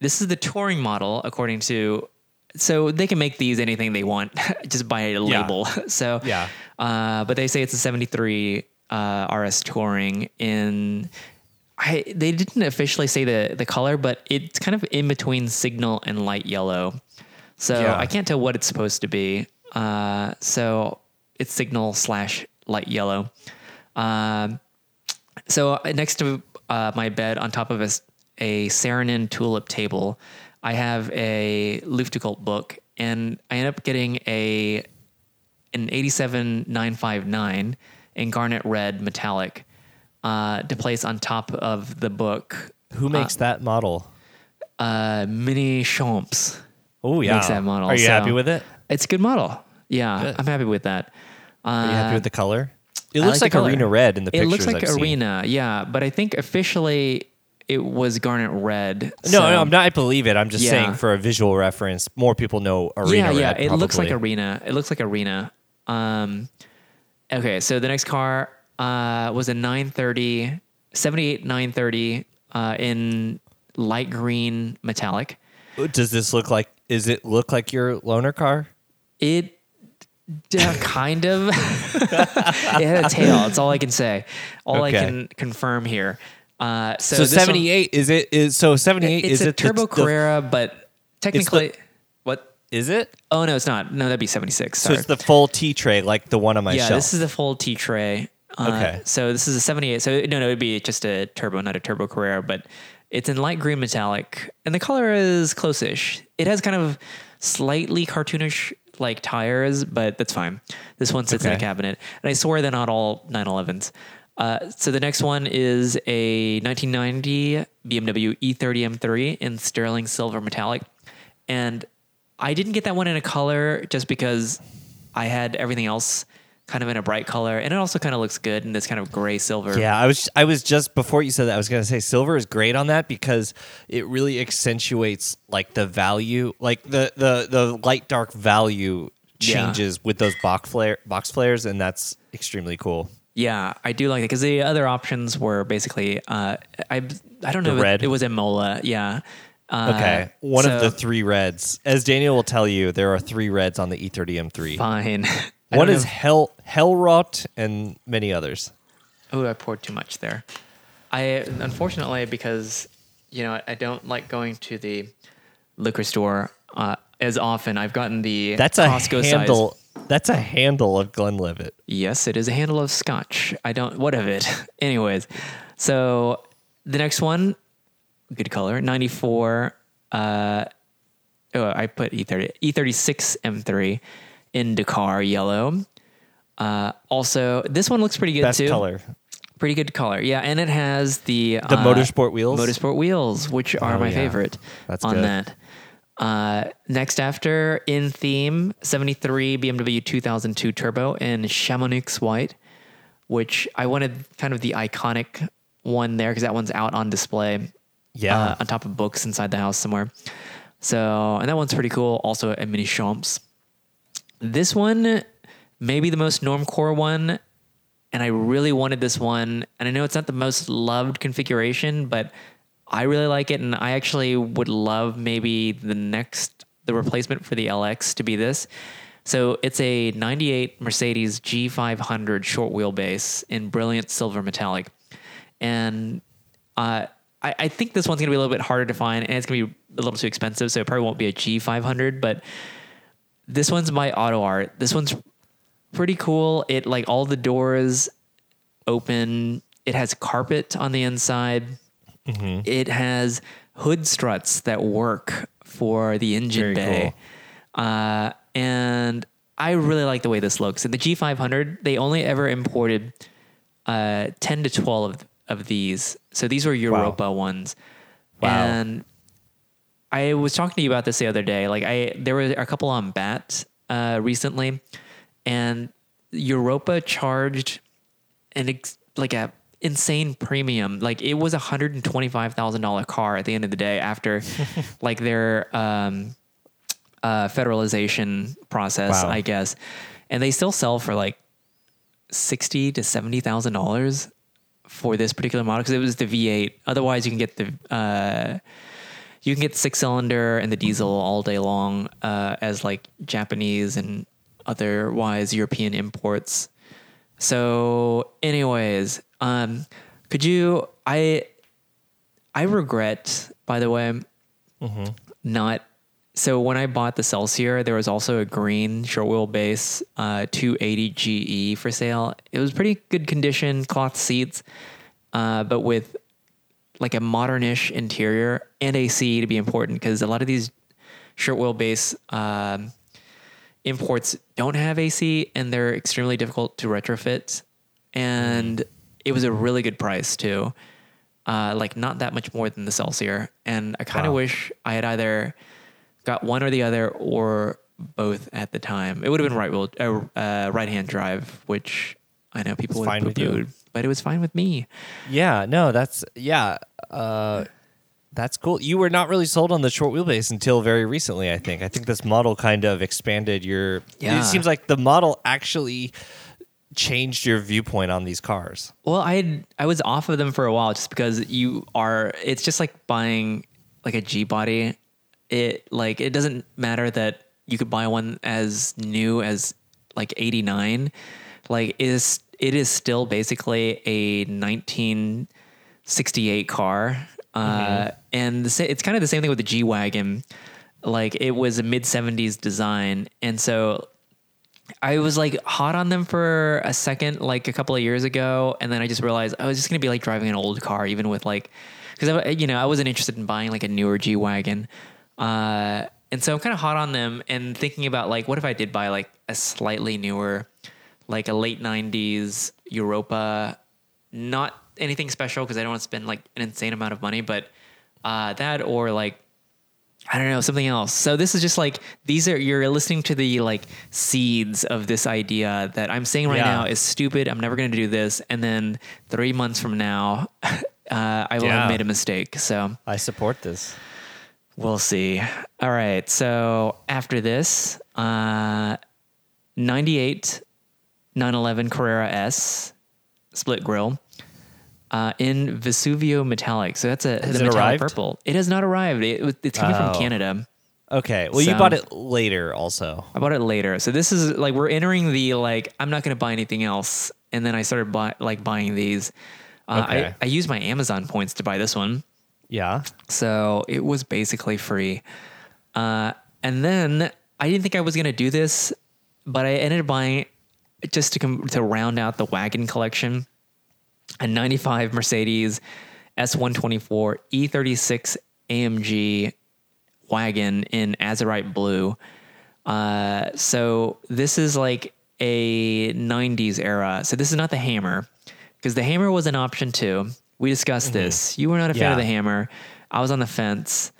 this is the touring model, according to. So they can make these anything they want, just by a Yeah. label. So Yeah. uh, but they say it's a 73 uh, RS Touring in. I they didn't officially say the the color, but it's kind of in between signal and light yellow. So Yeah. I can't tell what it's supposed to be. Uh, so it's signal slash light yellow. Um, so uh, next to uh, my bed, on top of a, a Saarinen tulip table, I have a Luftgekühlt book, and I end up getting a an 87959 in garnet red metallic uh, to place on top of the book. Who makes that model? Uh, Minichamps. Oh yeah, makes that model, Are you so- happy with it? It's a good model. Yeah, Good. I'm happy with that. Are you happy with the color? It I looks like like, arena red in the pictures. It looks like I've seen. arena, yeah, but I think officially it was garnet red. No, so- no, I'm not. I believe it. I'm just Yeah. saying for a visual reference, more people know arena yeah, red. yeah. It looks like arena. It looks like arena. Um, okay, so the next car uh, was a 930, 78 930 uh, in light green metallic. Does this look like? Is it look like your loaner car? It kind of. it had a tail. That's all I can say. All Okay. I can confirm here. Uh, so So, 78 is it? Is so 78 It's is a it turbo the- Carrera, but technically, what? Is it? Oh no, it's not. No, that'd be seventy six. So it's the full tea tray, like the one on my yeah, shelf. this is the full tea tray. Uh, Okay. So this is a 78. So no, no, it'd be just a turbo, not a turbo Carrera, but it's in light green metallic, and the color is close-ish. It has kind of slightly cartoonish like tires, but that's fine. This one sits in a cabinet, and I swear they're not all 911s. Uh, so the next one is a 1990 BMW E30 M3 in sterling silver metallic, and I didn't get that one in a color just because I had everything else kind of in a bright color, and it also kind of looks good in this kind of gray silver. Yeah, I was I was just before you said that I was gonna say silver is great on that because it really accentuates like the value, like the the the light dark value Yeah. changes with those box flare box flares, and that's extremely cool. Yeah, I do like it because the other options were basically uh, I I don't know The red? it was Imola. Yeah. Uh, Okay, one of the three reds. As Daniel will tell you, there are three reds on the E E30 M3. Fine. I One is know- Hell Hellrot and many others. Oh, I poured too much there. I unfortunately because you know I don't like going to the liquor store uh, as often. I've gotten the That's a Costco handle. size. That's a handle of Glenlivet. Yes, it is a handle of scotch. I don't. What of it? Anyways, so the next one, good color, ninety four. Uh, oh, I put E thirty E thirty six M three in Dakar yellow. Uh, also, this one looks pretty good Best too. color. Pretty good color, yeah, and it has the The uh, motorsport wheels. motorsport wheels, which are Oh, my yeah. favorite That's on good. that. Uh, next after in theme 73 BMW 2002 Turbo in Chamonix white, which I wanted kind of the iconic one there because that one's out on display Yeah. uh, on top of books inside the house somewhere. So, and that one's pretty cool. Also a Minichamps. This one, maybe the most normcore one, and I really wanted this one. And I know it's not the most loved configuration, but I really like it, and I actually would love maybe the next the replacement for the LX to be this. So it's a 98 Mercedes G500 short wheelbase in brilliant silver metallic. And uh, I, I think this one's going to be a little bit harder to find and it's going to be a little too expensive. So it probably won't be a G500, but this one's my Auto Art. This one's pretty cool. It like all the doors open. It has carpet on the inside. It has hood struts that work for the engine Very bay. Uh, and I really like the way this looks. And the G500, they only ever imported uh, 10 to 12 of, of these. So these were Europa ones. Wow. And I was talking to you about this the other day. Like I, there were a couple on BaT uh, recently, and Europa charged an ex- like a insane premium. Like it was a hundred and twenty five thousand dollar car at the end of the day after like their um, uh, federalization process, Wow. I guess, and they still sell for like sixty to seventy thousand dollars for this particular model because it was the V8. Otherwise, you can get the uh, you can get the six cylinder and the diesel all day long uh, as like Japanese and otherwise European imports. So, anyways, um, could you? I I regret, by the way, not. So when I bought the Celsior, there was also a green short wheelbase uh, 280 GE for sale. It was pretty good condition, cloth seats, uh, but with like a modernish interior and AC to be important because a lot of these short wheelbase um, imports don't have AC and they're extremely difficult to retrofit. And it was a really good price too, uh, like not that much more than the Celsior. And I kind of Wow. wish I had either got one or the other or both at the time. It would have been right wheel, uh, uh, right hand drive, which I know people It's would fine have with you. But it was fine with me. Yeah, no, that's yeah. Uh, that's cool. You were not really sold on the short wheelbase until very recently, I think. I think this model kind of expanded your. Yeah. It seems like the model actually changed your viewpoint on these cars. Well, I had, I was off of them for a while just because you are. It's just like buying like a G body. It like it doesn't matter that you could buy one as new as like eighty nine. Like it is it is still basically a nineteen sixty eight car. Uh, and the, it's kind of the same thing with the G wagon. Like it was a mid '70s design, and so I was like hot on them for a second, like a couple of years ago, and then I just realized I was just gonna be like driving an old car, even with like, because I, you know, I wasn't interested in buying like a newer G wagon, uh, and so I'm kind of hot on them and thinking about like, what if I did buy like a slightly newer, like a late '90s Europa, not anything special because I don't want to spend like an insane amount of money, but uh, that or like I don't know, something else. So this is just like these are you're listening to the like seeds of this idea that I'm saying right Yeah. now is stupid. I'm never going to do this, and then three months from now, uh, I will Yeah. have made a mistake. So I support this. we'll see. All right. So after this, uh, 98 911 Carrera S split grill. Uh, in Vesuvio metallic, so that's a Has the metallic arrived? purple. It has not arrived. It, it's coming Oh. from Canada. Okay. Well, you bought it later, also. I bought it later. So this is like we're entering the like I'm not going to buy anything else, and then I started buy, like buying these. Uh, Okay. I, I used my Amazon points to buy this one, Yeah. so it was basically free. Uh, and then I didn't think I was going to do this, but I ended up buying just to com- to round out the wagon collection. A 95 Mercedes S124 E36 AMG wagon in azurite blue. Uh, so this is like a 90s era. So this is not the Hammer because the Hammer was an option too. We discussed this. You were not a fan of Mm-hmm. The Hammer. I was on the fence.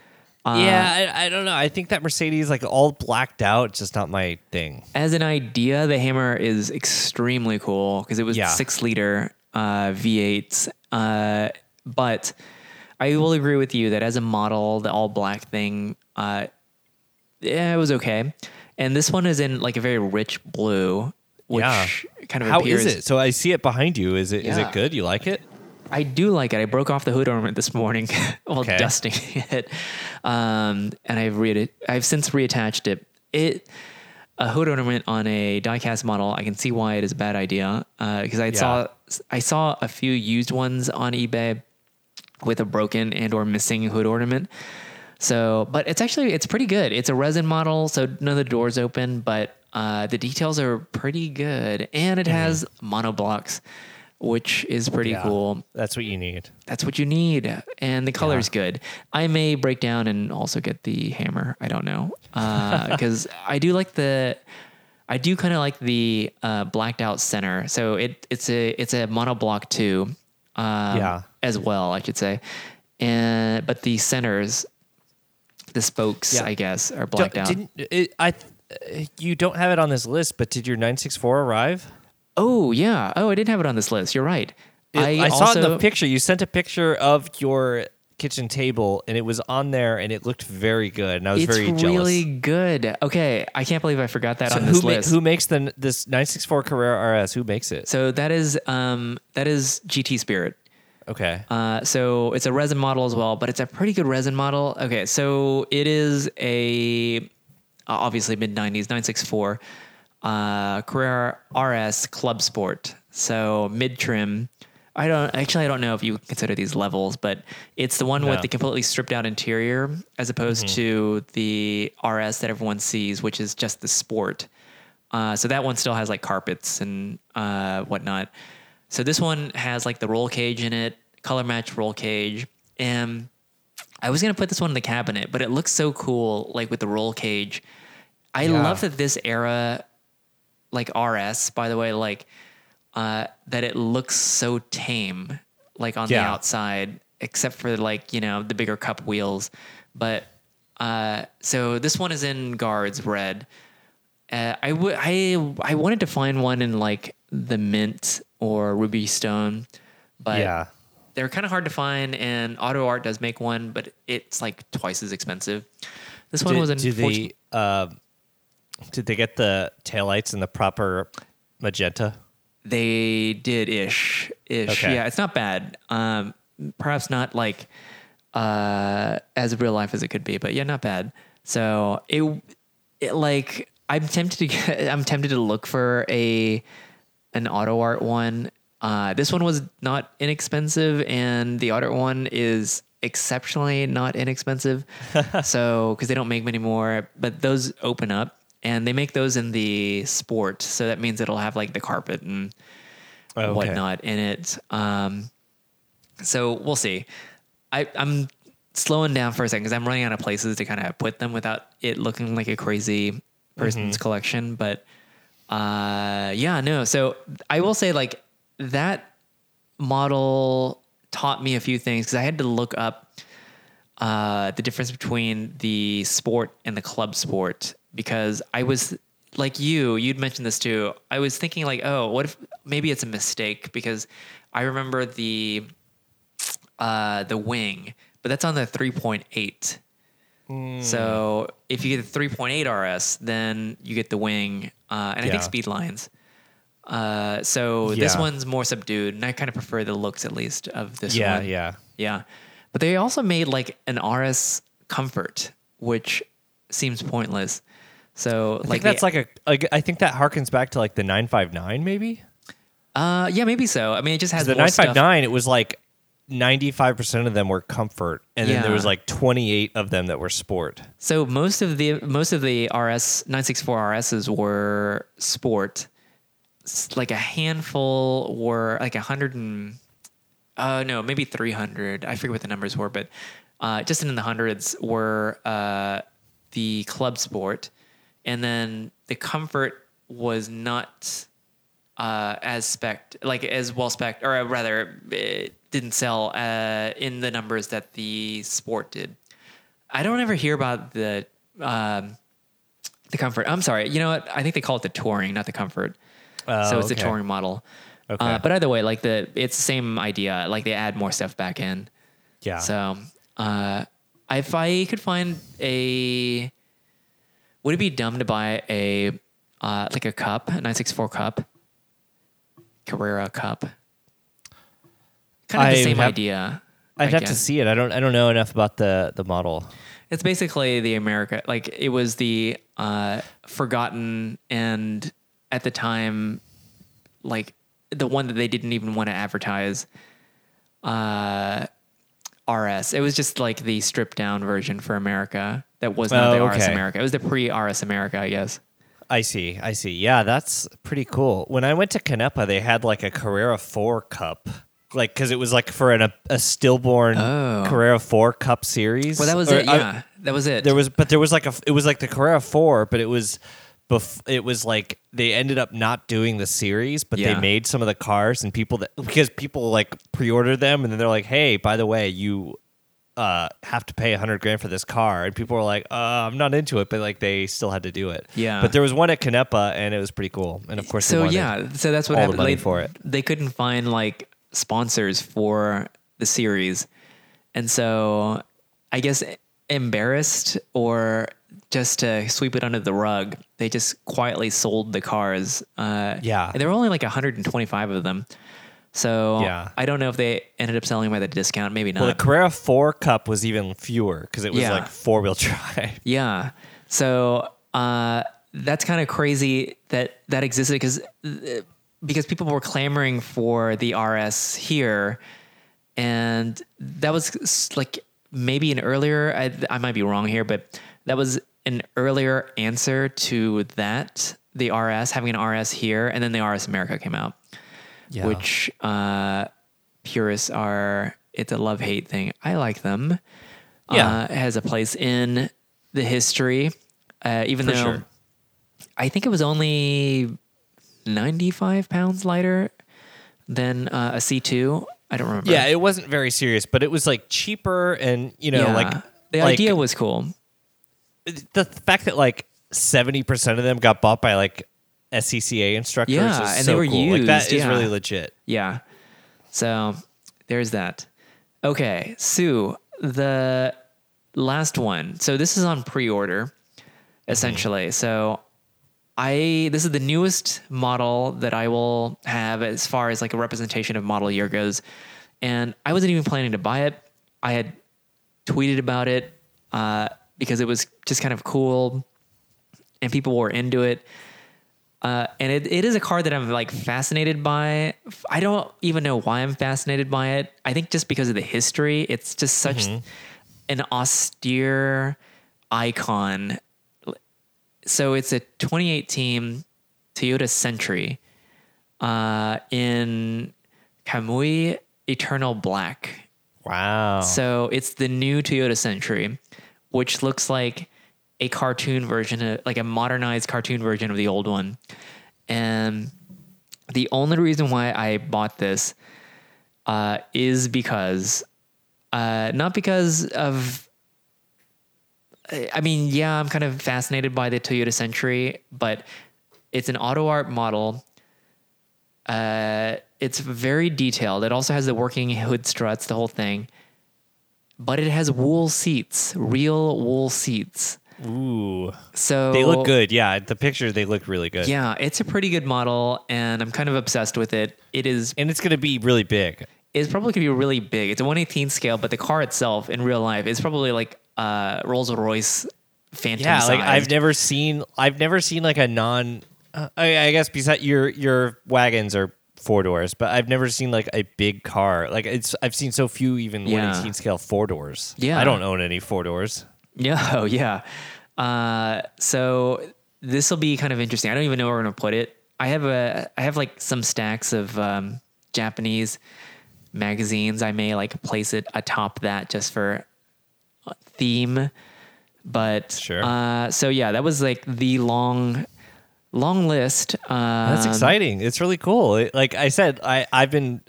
Uh, yeah, I, I don't know. I think that Mercedes, like all blacked out, just not my thing. As an idea, the Hammer is extremely cool because it was Yeah. six liter uh, V8s. Uh, but I will agree with you that as a model, the all black thing, uh, yeah, it was okay. And this one is in like a very rich blue, which Yeah. kind of How appears. is it? So I see it behind you. Is it is Yeah. it good? You like it? I do like it. I broke off the hood ornament this morning while Okay. dusting it, um, and I've re- I've since reattached it. It a hood ornament on a diecast model. I can see why it is a bad idea because I Yeah. saw I saw a few used ones on eBay with a broken and or missing hood ornament. So, but it's actually it's pretty good. It's a resin model, so none of the doors open, but uh, the details are pretty good, and it has monoblocks, which is pretty Yeah. cool. That's what you need. That's what you need, and the color's good. I may break down and also get the hammer. I don't know because I do like the. I do kind of like the uh, blacked out center. So it it's a it's a monoblock too. Um, Yeah. As well, I should say, and but the centers, the spokes, Yeah. I guess, are blacked out. Didn't it, I? You don't have it on this list, but did your 964 arrive? Oh yeah. Oh, I didn't have it on this list. You're right. It- I, I, saw it in the picture. You sent a picture of your kitchen table, and it was on there, and it looked very good, and I was It's very jealous. really good. Okay, I can't believe I forgot that So on this who, ma- list. who makes the this 964 Carrera RS? Who makes it? so that is um that is GT Spirit. Okay. Uh, so it's a resin model as well, but it's a pretty good resin model. Okay, so it is a obviously mid '90s 964 uh, Carrera RS Club Sport. So mid trim. I don't actually I don't know if you consider these levels, but it's the one No. with the completely stripped out interior as opposed to the RS that everyone sees, which is just the sport. Uh, so that one still has like carpets and uh, whatnot. So this one has like the roll cage in it, color match roll cage, and I was gonna put this one in the cabinet, but it looks so cool, like with the roll cage. I Yeah. love that this era, like RS, by the way, like uh, that it looks so tame, like on the outside, except for like you know the bigger cup wheels. But uh, so this one is in guards red. Uh, I would I I wanted to find one in like the mint or ruby stone, but yeah. they're kind of hard to find. And Auto Art does make one, but it's like twice as expensive. This one Did, was unfortunate. they uh, did they get the taillights in the proper magenta? They did ish ish. Okay. Yeah, it's not bad. Um, perhaps not like uh, as real life as it could be, but yeah, not bad. So it, it like I'm tempted to get, I'm tempted to look for a an auto art one. Uh, this one was not inexpensive, and the auto art one is exceptionally not inexpensive. so because they don't make many more, but those open up, and they make those in the sport. So that means it'll have like the carpet and Okay. whatnot in it. Um, so we'll see. I, I'm slowing down for a second because I'm running out of places to kind of put them without it looking like a crazy person's collection. But uh, yeah, no. So I will say like that model taught me a few things because I had to look up uh, the difference between the sport and the club sport because I was like you, you'd mentioned this too. I was thinking like, oh, what if maybe it's a mistake because I remember the uh, the wing, but that's on the 3.8. So if you get the 3.8 RS, then you get the wing, uh, and I think speed lines. Uh, so this one's more subdued, and I kind of prefer the looks at least of this Yeah, one. Yeah, yeah. Yeah. But they also made like an RS Comfort, which seems pointless. So I like think that's like a. Like, I think that harkens back to like the 959, maybe. uh yeah maybe so. I mean it just has The more stuff. 959, it was like 95% of them were comfort, and then there was like 28 of them that were sport. So most of the most of the RS 964 RSs were sport. Like a handful were like a hundred and uh no maybe 300. I forget what the numbers were, but uh, just in the hundreds were uh, the club sport, and then the comfort was not uh, as spec like as well spec or rather it didn't sell uh, in the numbers that the sport did. I don't ever hear about the um, the comfort. I'm sorry. You know what? I think they call it the touring, not the comfort. Oh, so it's the okay. touring model. Okay. Uh, but either way, like the it's the same idea. Like they add more stuff back in. Yeah. So uh, if I could find a, would it be dumb to buy a uh, like a cup, a 964 cup, Carrera cup? Kind of the I same have- idea. I'd I have to see it. I don't. I don't know enough about the the model. It's basically the America, like it was the uh, forgotten and at the time, like the one that they didn't even want to advertise. Uh, RS. It was just like the stripped down version for America that was not Oh, the RS okay. America. It was the pre RS America, I guess. I see. I see. Yeah, that's pretty cool. When I went to Canepa, they had like a Carrera 4 cup. Like, because it was like for an, a, a stillborn Oh. Carrera 4 cup series. Well, that was Or, it. I- Yeah, that was it. there was, but there was like a, it was like the Carrera 4, but it was, bef- it was like they ended up not doing the series, but Yeah. they made some of the cars and people that, because people like pre ordered them and then they're like, hey, by the way, you uh, have to pay a hundred grand for this car, and people were like, uh, "I'm not into it," but like they still had to do it. Yeah. But there was one at Canepa, and it was pretty cool. And of course, so yeah, so that's what all the happened. money They- for it. They couldn't find like sponsors for the series, and so I guess embarrassed or just to sweep it under the rug, they just quietly sold the cars. Uh, Yeah. and there were only like 125 of them. So Yeah. I don't know if they ended up selling them at a discount. Maybe not. Well, the Carrera Four Cup was even fewer because it was Yeah. like four wheel drive. Yeah. So uh, that's kind of crazy that that existed because because people were clamoring for the RS here, and that was like maybe an earlier. I, I might be wrong here, but that was an earlier answer to that. The RS having an RS here, and then the RS America came out, Yeah. which uh, purists are. It's a love hate thing. I like them. Yeah. uh, it has a place in the history, uh, even For though sure. I think it was only 95 pounds lighter than uh, a C2. I don't remember. Yeah, it wasn't very serious, but it was like cheaper, and you know, Yeah. like the like, idea was cool. the fact that like seventy percent of them got bought by like SCCA instructors. Yeah, and so they were cool. Like, that used, is yeah. really legit. Yeah. So there's that. Okay, Sue, the last one. So this is on pre-order, essentially. So I this is the newest model that I will have as far as like a representation of model year goes. And I wasn't even planning to buy it. I had tweeted about it uh, because it was just kind of cool and people were into it. Uh, and it, it is a car that I'm like fascinated by. I don't even know why I'm fascinated by it. I think just because of the history. It's just such an austere icon. So it's a 2018 Toyota Century uh, in Kamui Eternal Black. Wow. So it's the new Toyota Century, which looks like a cartoon version, like a modernized cartoon version of the old one. And the only reason why I bought this uh, is because, uh, not because of, I mean, yeah, I'm kind of fascinated by the Toyota Century, but it's an auto art model. Uh, it's very detailed. It also has the working hood struts, the whole thing. But it has wool seats, real wool seats. Ooh, So they look good. Yeah, the picture they look really good. Yeah, it's a pretty good model, and I'm kind of obsessed with it. It is and it's gonna be really big. it's probably gonna be really big. It's a 118 scale, but the car itself in real life is probably like uh, Rolls Royce Phantom. Yeah, like I've never seen. I've never seen like a non. Uh, I, I guess besides your your wagons are four doors, but I've never seen like a big car. Like it's I've seen so few even Yeah. 118 scale four doors. Yeah. I don't own any four doors. Yeah, oh, yeah. Uh, so this will be kind of interesting. I don't even know where I'm gonna put it. I have a I have like some stacks of um, Japanese magazines. I may like place it atop that just for theme. But Sure. Uh, so yeah, that was like the long long list. Um, That's exciting. It's really cool. It- like I said, I I've been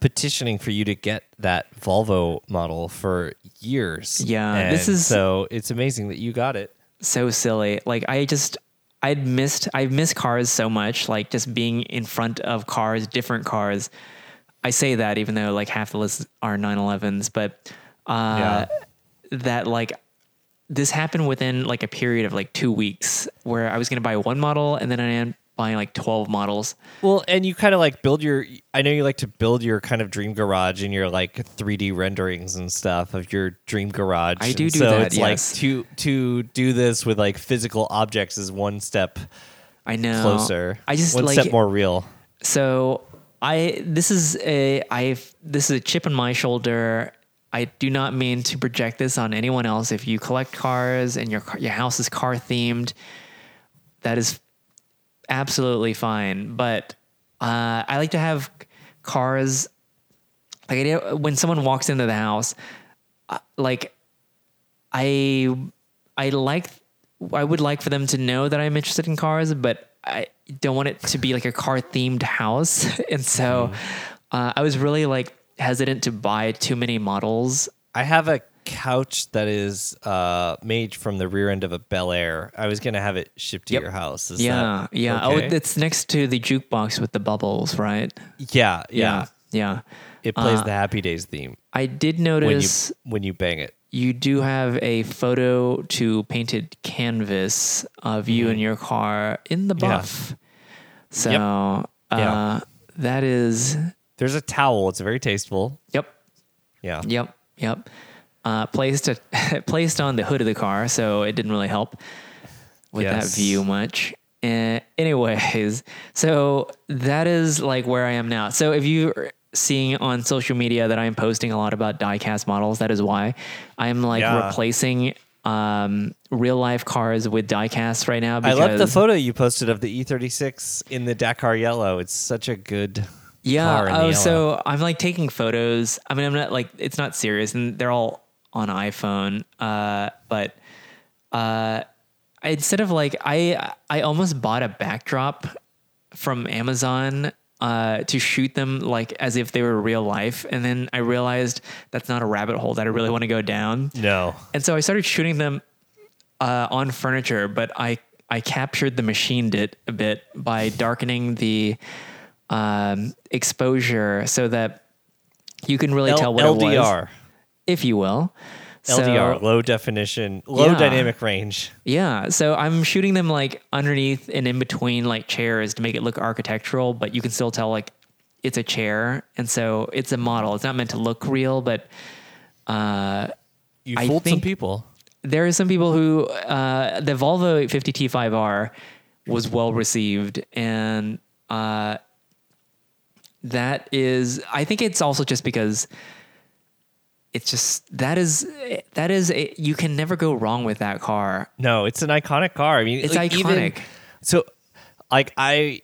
petitioning for you to get that Volvo model for years. Yeah, this is- so it's amazing that you got it. so silly. Like I just I'd missed I miss cars so much, like just being in front of cars, different cars. I say that even though like half the list are 911s, but uh that like this happened within like a period of like 2 weeks where I was going to buy one model and then I buying like 12 models. Well, and you kind of like build your. I know you like to build your kind of dream garage and your like 3D renderings and stuff of your dream garage. I do And do so that, It's yes. like to to do this with like physical objects is one step I know. closer. I just one like step more real. So I this is a I this is a chip on my shoulder. I do not mean to project this on anyone else. If you collect cars and your car- your house is car themed, that is absolutely fine. But uh, I like to have cars. Like when someone walks into the house, uh, like I I like I would like for them to know that I'm interested in cars, but I don't want it to be like a car themed house. and so uh, I was really like hesitant to buy too many models. I have a couch that is uh, made from the rear end of a Bel Air. I was gonna have it shipped to Yep. your house. Is yeah, that yeah. okay? Oh, it's next to the jukebox with the bubbles, right? yeah, yeah, yeah. It plays Uh, the Happy Days theme I did notice when you when you bang it. you do have a photo to painted canvas of you and your car in the Mm-hmm. Yeah. buff. So uh, Yeah. that is There's a towel. It's very tasteful. yep, Yeah. yep, yep. Uh, placed placed on the hood of the car, so it didn't really help with that view much. Uh, anyways, so that is like where I am now. So if you're seeing on social media that I'm posting a lot about diecast models, that is why I'm like Yeah. replacing um, real life cars with diecast right now. I love the photo you posted of the E36 in the Dakar yellow. It's such a good Yeah. car Oh, so I'm like taking photos. I mean, I'm not like it's not serious, and they're all on iPhone. Uh, but uh, instead of like I I almost bought a backdrop from Amazon uh, to shoot them like as if they were real life, and then I realized that's not a rabbit hole that I really want to go down. no. And so I started shooting them uh, on furniture, but I I captured the machined it a bit by darkening the um, exposure so that you can really L- tell what it was, LDR. If you will. So- LDR, low definition, low Yeah. dynamic range. yeah, so I'm shooting them like underneath and in between like chairs to make it look architectural, but you can still tell like it's a chair, and so it's a model. It's not meant to look real, but uh, You fooled some people. there are some people who uh, the Volvo 50T5R was well received, and uh, that is, I think it's also just because it's just that is that is a, you can never go wrong with that car. No, it's an iconic car. I mean, It's like, even- iconic. so, like I,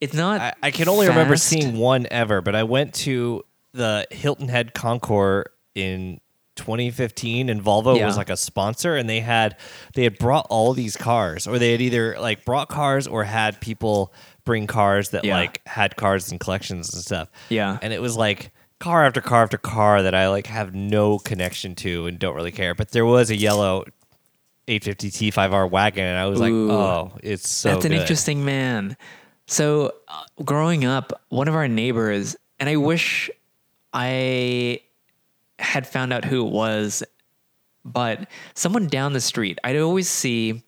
It's not. I, I can only remember seeing one ever, but I went to the Hilton Head Concours in 2015, and Volvo Yeah. was like a sponsor, and they had they had brought all these cars, or they had either like brought cars or had people bring cars that Yeah. like had cars and collections and stuff. Yeah. and it was like car after car after car that I like have no connection to and don't really care. But there was a yellow 850 T5R wagon, and I was like, oh, it's so. That's an interesting man. So, uh, growing up, one of our neighbors, and I wish I had found out who it was, but someone down the street, I'd always see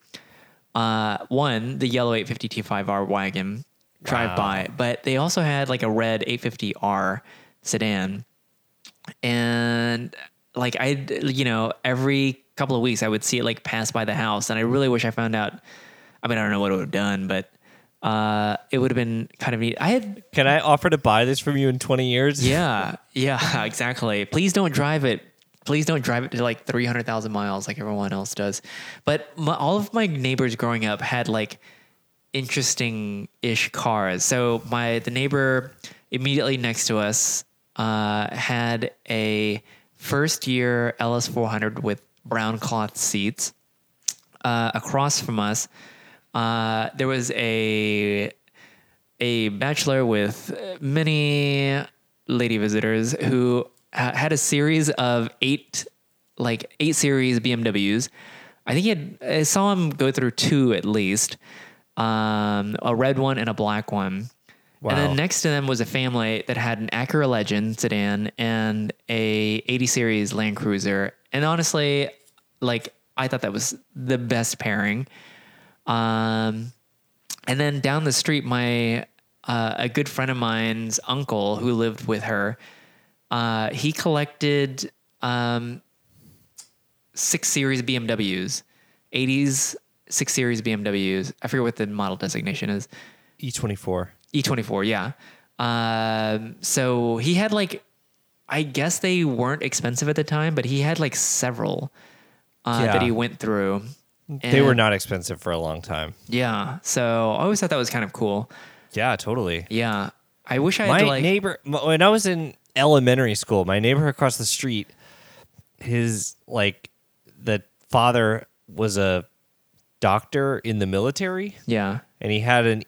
uh, one, the yellow 850 T5R wagon drive Wow. by, but they also had like a red 850R sedan. And like I, you know, every couple of weeks I would see it like pass by the house, and I really wish I found out. I mean, I don't know what it would have done, but uh, it would have been kind of neat. I had, Can I offer to buy this from you in 20 years? yeah, yeah, exactly. Please don't drive it. Please don't drive it to like three hundred thousand miles like everyone else does. But my, all of my neighbors growing up had like interesting ish cars. So my the neighbor immediately next to us uh, had a first year LS four hundred with brown cloth seats. Uh, across from us, uh, there was a a bachelor with many lady visitors who ha- had a series of eight, like eight series BMWs. I think he had, I saw him go through two at least, um, a red one and a black one. And then next to them was a family that had an Acura Legend sedan and a 80 series Land Cruiser. And honestly, like I thought that was the best pairing. Um, and then down the street, my uh, a good friend of mine's uncle who lived with her, uh, he collected um, six series BMWs, 80s six series BMWs. I forget what the model designation is. E24. E24, yeah. Um, so he had like, I guess they weren't expensive at the time, but he had like several uh, Yeah. that he went through. They were not expensive for a long time. Yeah. So I always thought that was kind of cool. Yeah, totally. Yeah. I wish I had my to like. neighbor when I was in elementary school, my neighbor across the street, his like the father was a doctor in the military, yeah. and he had an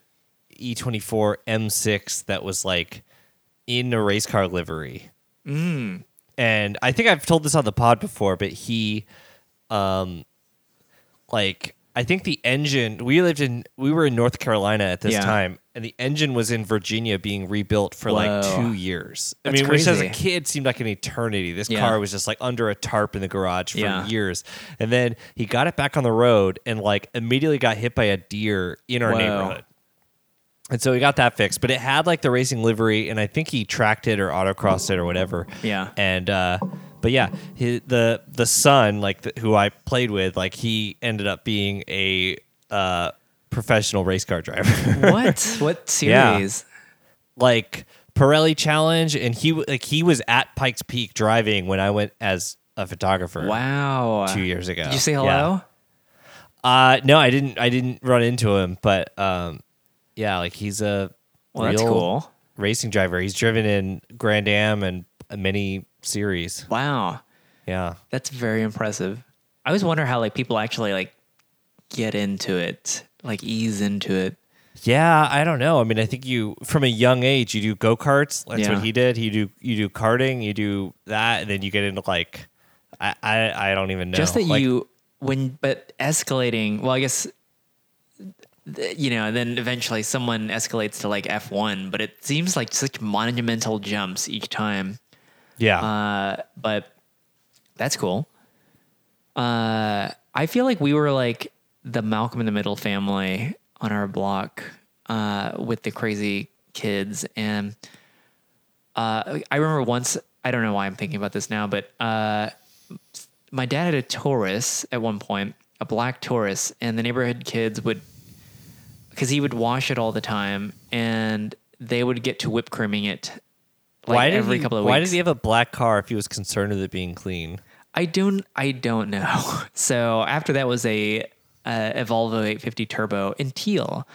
E twenty four M six that was like in a race car livery. Mm. And I think I've told this on the pod before, but he, um, like I think the engine. We lived in we were in North Carolina at this Yeah. time, and the engine was in Virginia being rebuilt for like two years. I That's mean, which as a kid seemed like an eternity. This Yeah. car was just like under a tarp in the garage for Yeah. years, and then he got it back on the road and like immediately got hit by a deer in our Whoa. neighborhood. And so he got that fixed, but it had like the racing livery, and I think he tracked it or autocrossed it or whatever. Yeah. And uh, but yeah, his, the the son, like the, who I played with, like he ended up being a uh, professional race car driver. What? what Yeah. series? like Pirelli Challenge, and he like he was at Pikes Peak driving when I went as a photographer. Wow. Two years ago. Did you say Yeah. hello? Uh, no, I didn't. I didn't run into him, but um, yeah, like he's a Well, that's cool. racing driver. He's driven in Grand Am and many series. Wow. Yeah. That's very impressive. I always wonder how like people actually like get into it, like ease into it. Yeah, I don't know. I mean, I think you from a young age you do go karts. That's Yeah. what he did. He do you do karting, you do that, and then you get into like I I, I don't even know. Just that Like, you when but escalating. Well, I guess you know. And then eventually someone escalates to like F one, but it seems like such monumental jumps each time. yeah Uh, but that's cool. Uh, I feel like we were like the Malcolm in the Middle family on our block uh, with the crazy kids. And uh, I remember once, I don't know why I'm thinking about this now, but uh, my dad had a Taurus at one point, a black Taurus, and the neighborhood kids would, because he would wash it all the time, and they would get to whip creaming it like why did every he, couple of why weeks. did he have a black car if he was concerned with it being clean? I don't. I don't know. So after that was a uh, Evolvo 850 Turbo in teal.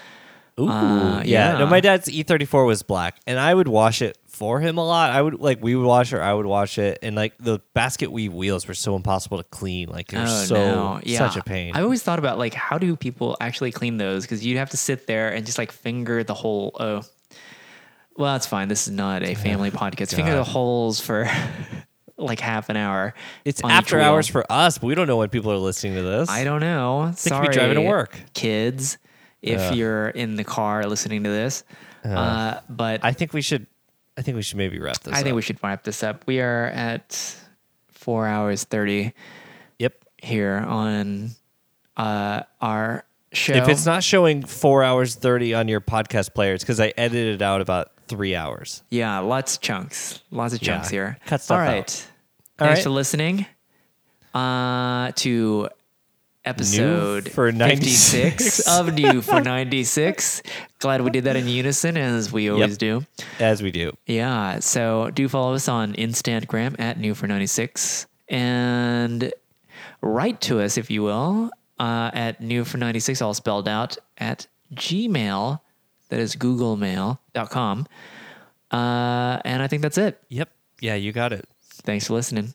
Ooh, Uh, yeah. No, my dad's E34 was black, and I would wash it for him a lot. I would like we would wash it, I would wash it, and like the basket weave wheels were so impossible to clean. Like they're Oh so no! Yeah, such a pain. I always thought about like how do people actually clean those? Because you'd have to sit there and just like finger the whole. Oh, well, that's fine. This is not a family podcast. Finger the holes for like half an hour. it's after hours for us, but we don't know when people are listening to this. I don't know. They could Sorry, be driving to work. kids. If Yeah. you're in the car listening to this, uh, but I think we should. I think we should maybe wrap this. Up. I think we should wrap this up. We are at four hours thirty Yep. here on uh, our show. If it's not showing four hours thirty on your podcast player, it's because I edited out about three hours. yeah, lots of chunks, lots of Yeah, chunks here. cut stuff All out. All thanks right. for listening uh, to episode for 96. of New for 96. Glad we did that in unison as we always do. As we do. Yeah. So do follow us on Instagram at New for 96 and write to us, if you will, uh, at New for 96, all spelled out at Gmail. That is googlemail.com. Uh, and I think that's it. Yep. Yeah, you got it. Thanks for listening.